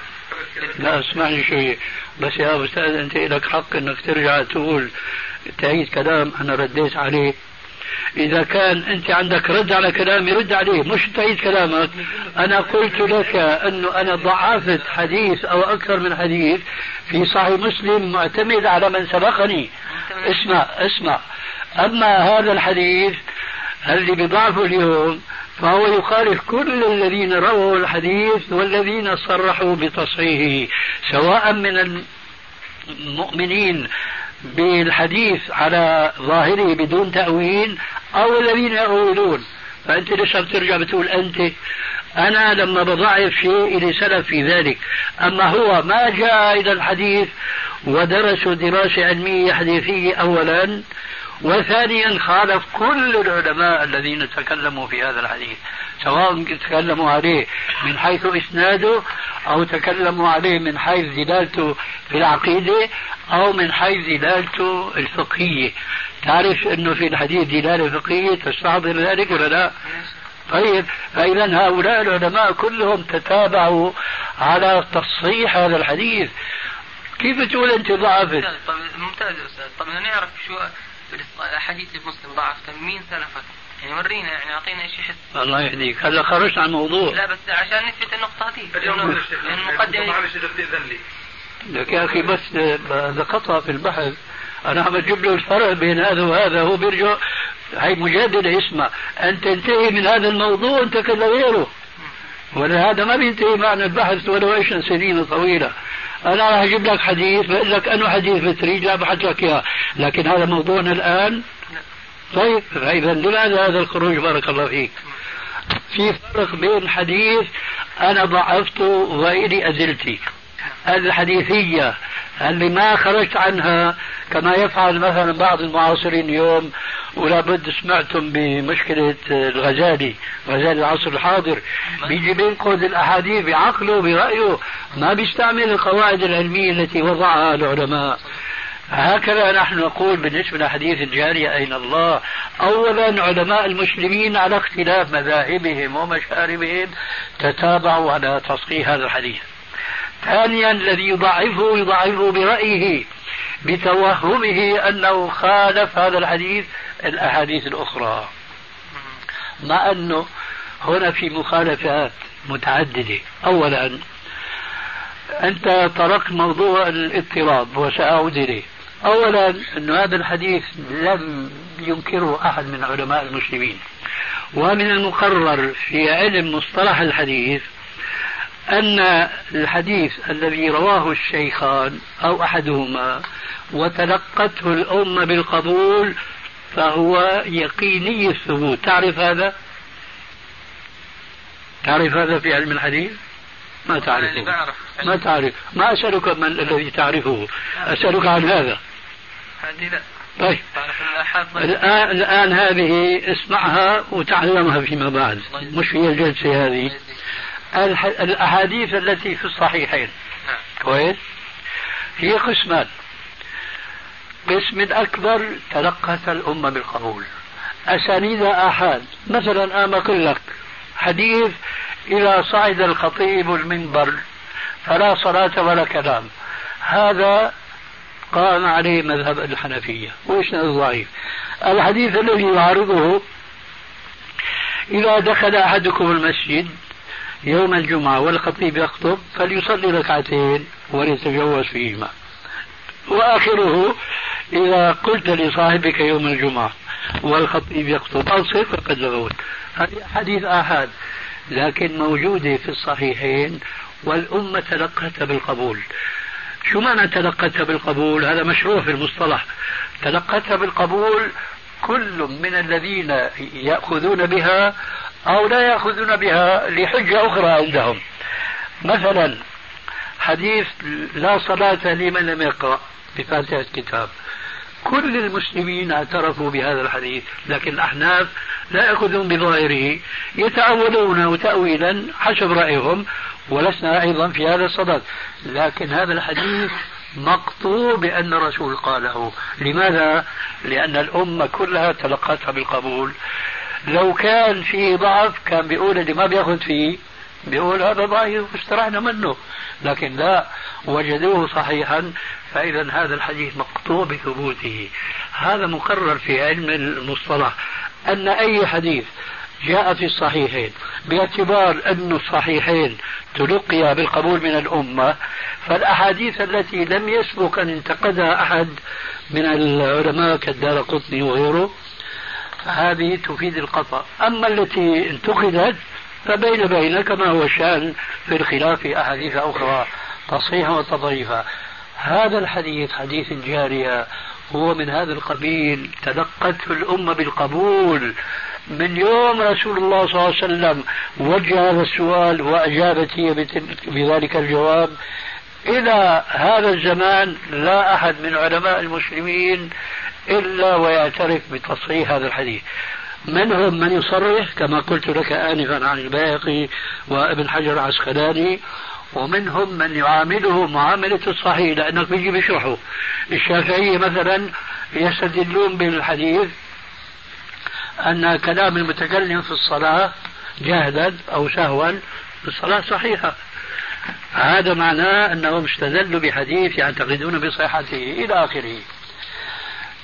لا اسمعني شوي بس يا أستاذ أنت لك حق إنك ترجع تقول تعيد كلام أنا رديت عليه. إذا كان أنت عندك رد على كلامي رد عليه مش تعيد كلامك. أنا قلت لك أنه أنا ضعفت حديث أو أكثر من حديث في صحيح مسلم معتمد على من سبقني. اسمع اسمع. أما هذا الحديث اللي بضعفه اليوم فهو يخالف كل الذين رووا الحديث والذين صرحوا بتصحيحه سواء من المؤمنين بالحديث على ظاهره بدون تأويل أو الذين يؤولون فأنت لسه بترجع بتقول أنت؟ أنا لما بضعف شيء إلي سلف في ذلك. أما هو ما جاء إلى الحديث ودرسوا دراسة علمية حديثية أولا وثانيا خالف كل العلماء الذين تكلموا في هذا الحديث سواء تكلموا عليه من حيث إسناده أو تكلموا عليه من حيث دلالته في العقيدة أو من حيث دلالته الفقهية تعرف إنه في الحديث دلاله فقهية تستحضر ذلك ولا لا؟ طيب فاذا هؤلاء العلماء كلهم تتابعوا على تصحيح هذا الحديث كيف تقول أنت ضعفت؟ ممتاز أستاذ طيب نعرف شو حديث مسلم ضعف مين سلفك؟ يعني ورينا يعني أعطينا شيء حس. الله يهديك. هلا خرجت عن الموضوع لا بس عشان نثبت النقطة هذه. المقدمة معلش اذا بتأذن لي لك يا أخي بس هذا خطأ في البحث أنا عم أجيب له الفرق بين هذا وهذا. هو بيرجع هي مجادلة اسمع. أنت تنتهي من هذا الموضوع أنت كذا غيره. ولهذا ما بينتهي معنا البحث ولو إيش سنين طويلة. أنا راح أجيب لك حديث بقول لك أنه حديث بتريد لا بحث لك إياه. لكن هذا موضوعنا الآن. طيب فإذا لماذا هذا الخروج؟ بارك الله فيك. في فرق بين حديث أنا ضعفته وإلي أزلتي. الحديثية اللي ما خرجت عنها كما يفعل مثلا بعض المعاصرين اليوم ولا بد سمعتم بمشكلة الغزالي غزالي العصر الحاضر. بيجي بينقذ الأحاديث بعقله برأيه. ما بيستعمل القواعد العلمية التي وضعها العلماء. هكذا نحن نقول بالنسبة لحديث الجارية أين الله؟ أولا علماء المسلمين على اختلاف مذاهبهم ومشاربهم تتابعوا على تصحيح هذا الحديث. ثانيا الذي يضعفه يضعفه برأيه بتوهمه أنه خالف هذا الحديث الأحاديث الأخرى. مع أنه هنا في مخالفات متعددة. أولا أنت تركت موضوع الاضطراب وسأعود إليه. أولا أن هذا الحديث لم ينكره أحد من علماء المسلمين. ومن المقرر في علم مصطلح الحديث أن الحديث الذي رواه الشيخان أو أحدهما وتلقته الأمة بالقبول فهو يقيني الثبوت. تعرف هذا؟ تعرف هذا في علم الحديث؟ ما تعرفه. ما تعرف. ما أسألك من الذي تعرفه. أسألك عن هذا. طيب. الآن, الآن هذه اسمعها وتعلمها فيما بعد. مش هي الجلسة هذه. الأحاديث التي في الصحيحين. نعم. كويس. هي قسمان. قسم أكبر تلقت الأمة بالقبول. أسانيد آحاد. مثلا أنا أقول لك حديث إذا صعد الخطيب المنبر فلا صلاة ولا كلام. هذا قام عليه مذهب الحنفية. وإسناد ضعيف؟ الحديث الذي يعارضه إذا دخل أحدكم المسجد يوم الجمعة والخطيب يخطب فليصلي ركعتين وليتجوز فيهما. وآخره إذا قلت لصاحبك يوم الجمعة والخطيب يخطب أنصر فقد لغوت هذه حديث آحاد لكن موجودة في الصحيحين والأمة تلقتها بالقبول. شو معنى تلقتها بالقبول؟ هذا مشروع في المصطلح. تلقتها بالقبول كل من الذين يأخذون بها أو لا يأخذون بها لحجة أخرى عندهم. مثلا حديث لا صلاة لمن لم يقرأ. بفاتحة الكتاب. كل المسلمين اعترفوا بهذا الحديث لكن الأحناف لا يأخذون بظاهره يتأولون تأويلا حسب رأيهم ولسنا أيضا في هذا الصدد. لكن هذا الحديث مقطوع بأن الرسول قاله. لماذا؟ لأن الأمة كلها تلقتها بالقبول. لو كان فيه ضعف كان بيقول اللي ما بياخذ فيه. بيقول هذا ضعيف واسترحنا منه لكن لا وجدوه صحيحا فإذا هذا الحديث مقطوع بثبوته. هذا مقرر في علم المصطلح أن أي حديث جاء في الصحيحين باعتبار أن الصحيحين تلقي بالقبول من الأمة فالأحاديث التي لم يسبق أن انتقدها أحد من العلماء كالدار قطني وغيره هذه تفيد القطع. أما التي انتقدت فبين بين كما هو الشأن في الخلاف أحاديث أخرى تصحيحا وتضعيفا. هذا الحديث حديث الجارية هو من هذا القبيل تلقته الأمة بالقبول. من يوم رسول الله صلى الله عليه وسلم وجه هذا السؤال وأجابت هي بذلك الجواب إلى هذا الزمان لا أحد من علماء المسلمين إلا ويعترف بتصحيح هذا الحديث. منهم من يصرح؟ كما قلت لك آنفا عن الباقي وابن حجر العسقلاني. ومنهم من يعامله معاملة الصحيح لأنك بيجي بيشرحه. الشافعية مثلا يستدلون بالحديث أن كلام المتكلم في الصلاة جهلا أو سهوا الصلاة صحيحة. هذا معناه أنهم استدلوا بحديث يعتقدون بصحته إلى آخره.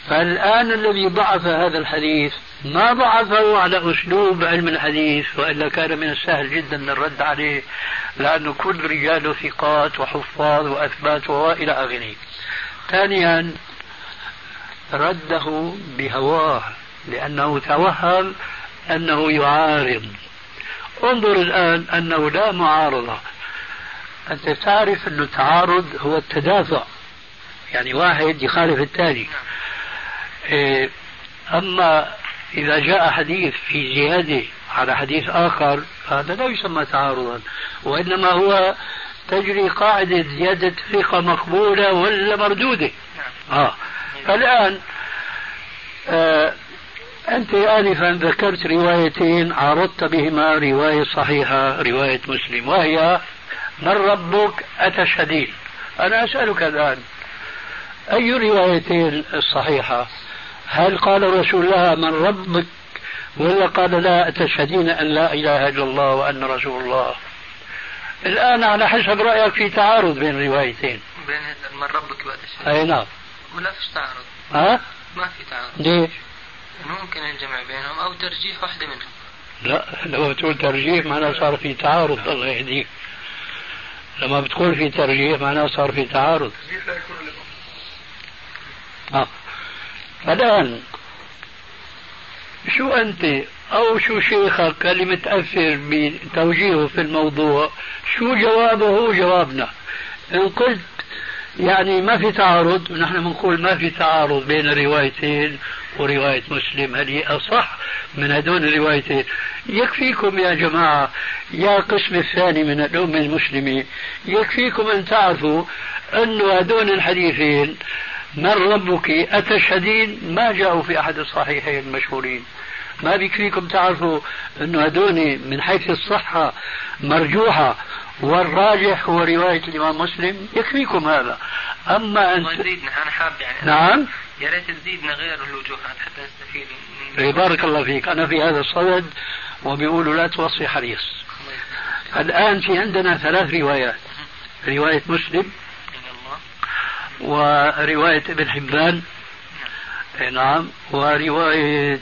فالآن الذي ضعف هذا الحديث ما ضعفه على أسلوب علم الحديث وإلا كان من السهل جدا الرد عليه لأنه كل رجاله ثقات وحفاظ وأثبات وإلى آخره. ثانيا رده بهواه لأنه توهم أنه يعارض. انظر الآن أنه لا معارضة. أنت تعرف أن التعارض هو التدافع يعني واحد يخالف الثاني. إيه، أما إذا جاء حديث في زيادة على حديث آخر هذا لا يسمى تعارضا وإنما هو تجري قاعدة زيادة ثقة مقبولة ولا مردودة. آه. فالآن آه أنت آنفا ذكرت روايتين عرضت بهما رواية صحيحة رواية مسلم وهي من ربك أتشهدين أنا أسألك الآن أي روايتين الصحيحة هل قال رسول الله من ربك ولا قال لا أتشهدين أن لا إله إلا الله وأن رسول الله؟ الآن على حسب رأيك في تعارض بين الروايتين بين من ربك وأتشهد أي نعم. ولا فيش تعارض. ها؟ ما في تعارض. ليش؟ ممكن الجمع بينهم أو ترجيح واحدة منهم. لا لما بتقول ترجيح معناه صار في تعارض. الله يهديك. لما بتقول في ترجيح معناه صار في تعارض. آه. فالآن شو أنت؟ أو شو شيخك؟ اللي متأثر بتوجيهه في الموضوع. شو جوابه؟ هو جوابنا. إن قلت يعني ما في تعارض ونحن بنقول ما في تعارض بين الروايتين ورواية مسلم. هذه أصح من هدول الروايتين؟ يكفيكم يا جماعة يا القسم الثاني من الأمة المسلمة يكفيكم أن تعرفوا أن هدول الحديثين من ربك أتشهدين ما جاءوا في أحد الصحيحين المشهورين. ما بيكفيكم تعرفوا أنه هدول من حيث الصحة مرجوحة والراجح هو رواية الإمام مسلم؟ يكفيكم هذا. أما أن أنا حاب يعني نعم. يا ريت تزيدنا غير الوجوهات حتى نستفيد من إيه، بارك الله فيك. أنا في هذا الصدد وبيقولوا لا توصي حريص. الآن في عندنا ثلاث روايات. رواية مسلم ورواية ابن حبان. نعم. ورواية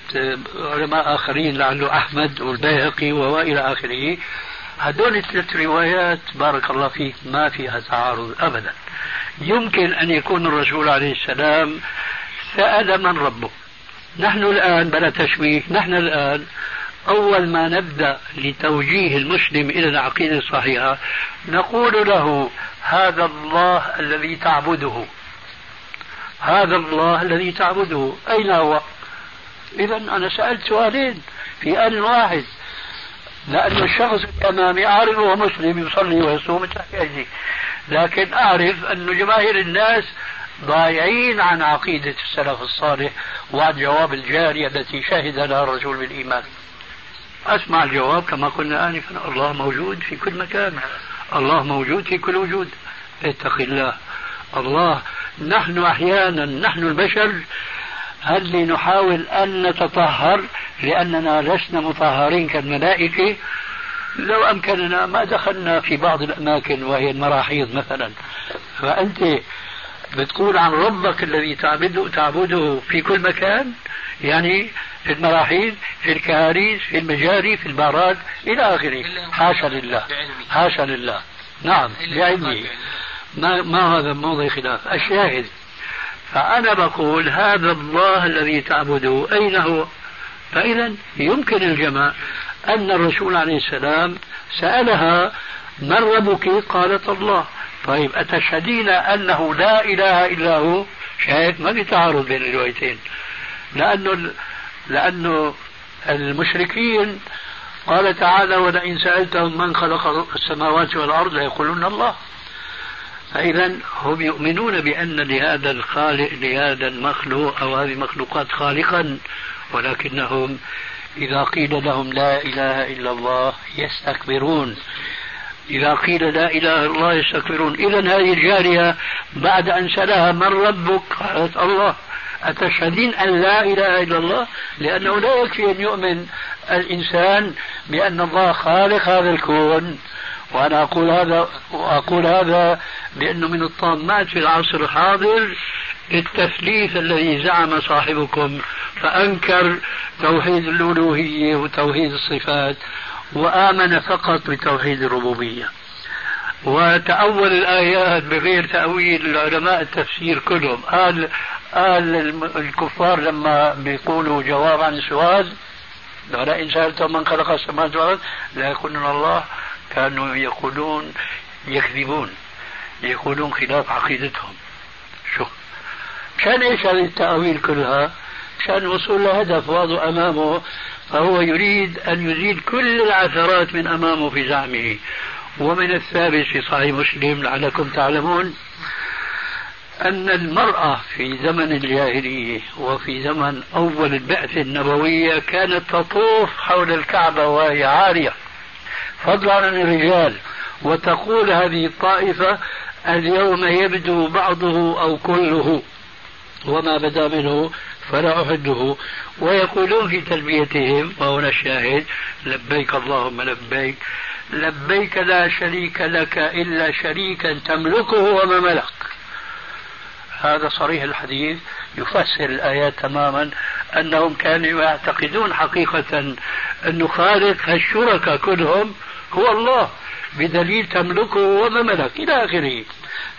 علماء آخرين لعله أحمد والبيهقي وإلى آخره. هدول الثلاث روايات بارك الله فيك ما فيها تعارض أبدا. يمكن أن يكون الرسول عليه السلام سأل من ربه نحن الآن بلا تشويه نحن الآن أول ما نبدأ لتوجيه المسلم إلى العقيدة الصحيحة نقول له هذا الله الذي تعبده. هذا الله الذي تعبده. أين هو؟ إذا أنا سألت سؤالين في آن واحد. لأن الشخص الأمامي أعرف هو مسلم يصلي ويصوم تحت أيدي. لكن أعرف أن جماهير الناس ضايعين عن عقيدة السلف الصالح وعن جواب الجارية التي شهد لها الرسول بالإيمان. أسمع الجواب كما قلنا آنفا. الله موجود في كل مكان. الله موجود في كل وجود. اتق الله. الله نحن أحيانا نحن البشر هل نحاول أن نتطهر؟ لأننا لسنا مطهرين كالملائكة. لو أمكننا ما دخلنا في بعض الأماكن وهي المراحيض مثلا. فأنت بتقول عن ربك الذي تعبده تعبده في كل مكان؟ يعني في المراحيض في الكهاريز في المجاري في البارات إلى آخره. حاشا لله. حاشا لله. نعم بعلمه. ما, ما هذا موضع خلاف؟ الشاهد فأنا بقول هذا الله الذي تعبده. أين هو؟ فإذا يمكن الجمع أن الرسول عليه السلام سألها من ربك قالت الله. طيب أتشهدين أنه لا إله إلا هو؟ شاهد ما في تعارض بين الروايتين. لأنه لأنه المشركين قال تعالى ولئن سألتهم من خلق السماوات والأرض ليقولون الله. فإذا هم يؤمنون بأن لهذا الخالق لهذا المخلوق أو هذه المخلوقات خالقا ولكنهم إذا قيل لهم لا إله إلا الله يستكبرون. إذا قيل لا إله إلا الله يستكبرون. إذا هذه الجارية بعد أن سألها من ربك؟ قالت الله. أتشهدين أن لا إله إلا الله؟ لأنه لا يكفي أن يؤمن الإنسان بأن الله خالق هذا الكون. وأنا أقول هذا وأقول هذا لأنه من الطامات في العصر الحاضر التثليث الذي زعم صاحبكم. فأنكر توحيد الألوهية وتوحيد الصفات وآمن فقط بتوحيد الربوبية. وتأول الآيات بغير تأويل علماء التفسير كلهم. قال قال الكفار لما بيقولوا جواب عن السؤال ولئن سألتم من خلق السماوات والأرض لا يقولون الله كانوا يقولون يكذبون يقولون خلاف عقيدتهم. شو؟ كان إيش هذه التأويل كلها؟ كان الوصول لهدف واضح أمامه فهو يريد أن يزيل كل العثرات من أمامه في زعمه. ومن الثابت في صحيح مسلم لعلكم تعلمون أن المرأة في زمن الجاهلية وفي زمن أول البعثة النبوية كانت تطوف حول الكعبة وهي عارية. فضلا عن الرجال وتقول هذه الطائفة اليوم يبدو بعضه أو كله وما بدا منه فلا أحده. ويقولون في تلبيتهم وهنا الشاهد لبيك اللهم لبيك لبيك لا شريك لك إلا شريكا تملكه وما ملك. هذا صريح الحديث يفسر الآيات تماما أنهم كانوا يعتقدون حقيقة أن خالق هالشركاء كلهم هو الله بدليل تملكه وما ملك إلى آخره.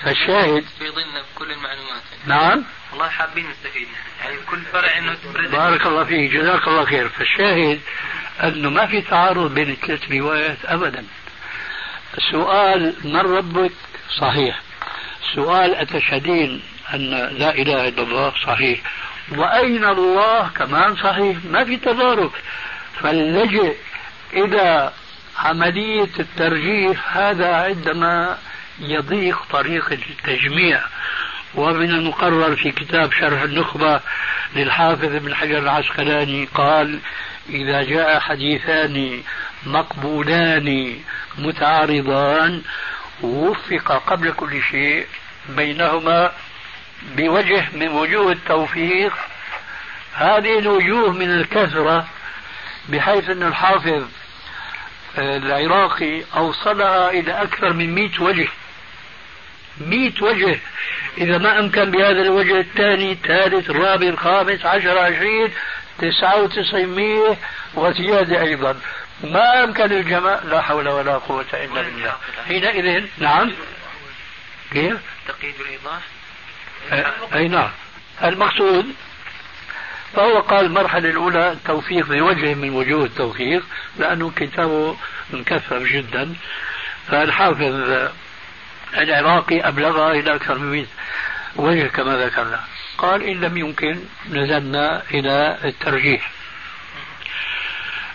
فالشاهد في ضمن كل المعلومات. نعم. والله حابين نستفيد يعني كل فرع إنه بارك الله فيك جزاك الله خير. فالشاهد أنه ما في تعارض بين الثلاث روايات ابدا. السؤال من ربك؟ صحيح. سؤال أتشهدين أن لا إله إلا الله صحيح. وأين الله كمان صحيح؟ ما في تضارب. فاللجئ إلى عملية الترجيح. هذا عندما يضيق طريق التجميع. ومن المقرر في كتاب شرح النخبة للحافظ ابن حجر العسقلاني قال إذا جاء حديثان مقبولان متعارضان وفق قبل كل شيء بينهما بوجه من وجوه التوفيق هذه الوجوه من الكثرة بحيث أن الحافظ آه، العراقي أوصلها إلى أكثر من مئة وجه. مئة وجه. إذا ما أمكن بهذا الوجه الثاني الثالث الرابع الخامس عشر عشرين تسعة وتسعمية وزيادة أيضا. ما أمكن الجمع لا حول ولا قوة إلا بالله. حينئذ نعم. كيف؟ تقييد الإيضاح. أي نعم. المقصود فهو قال المرحلة الأولى التوفيق بوجه من وجوه التوفيق لأنه كتابه مكثف جدا. فالحافظ العراقي أبلغها إلى أكثر من وجه كما ذكرنا. قال إن لم يمكن نزلنا إلى الترجيح.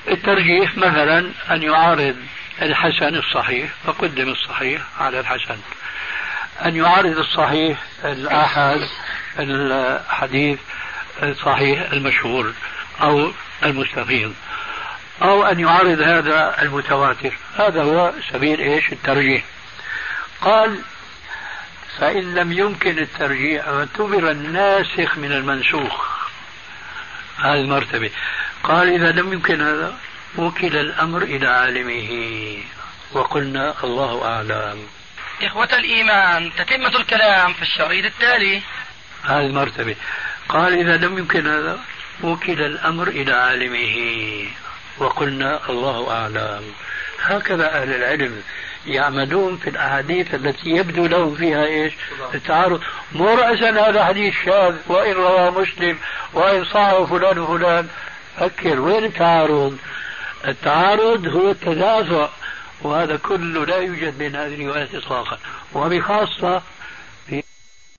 الترجيح مثلا أن يعارض الحسن الصحيح فقدم الصحيح على الحسن. أن يعارض الصحيح الآحاد الحديث الصحيح المشهور أو المستفيض أو أن يعارض هذا المتواتر. هذا هو سبيل إيش؟ الترجيح. قال فإن لم يمكن الترجيح اعتبر الناسخ من المنسوخ. هذه المرتبة. قال إذا لم يمكن هذا وكل الأمر إلى عالمه. وقلنا الله أعلم. إخوة الإيمان تتمة الكلام في الشريط التالي. هذه المرتبة. قال إذا لم يمكن هذا وكل الأمر إلى عالمه. وقلنا الله أعلم. هكذا أهل العلم يعملون في الأحاديث التي يبدو لهم فيها إيش؟ التعارض. مو رأسا هذا حديث شاذ وإن روى مسلم وإن صحه فلان وفلان. فكر وين التعارض؟ التعارض هو التدافع وهذا كله لا يوجد بين هذه الروايات إطلاقا. وبخاصة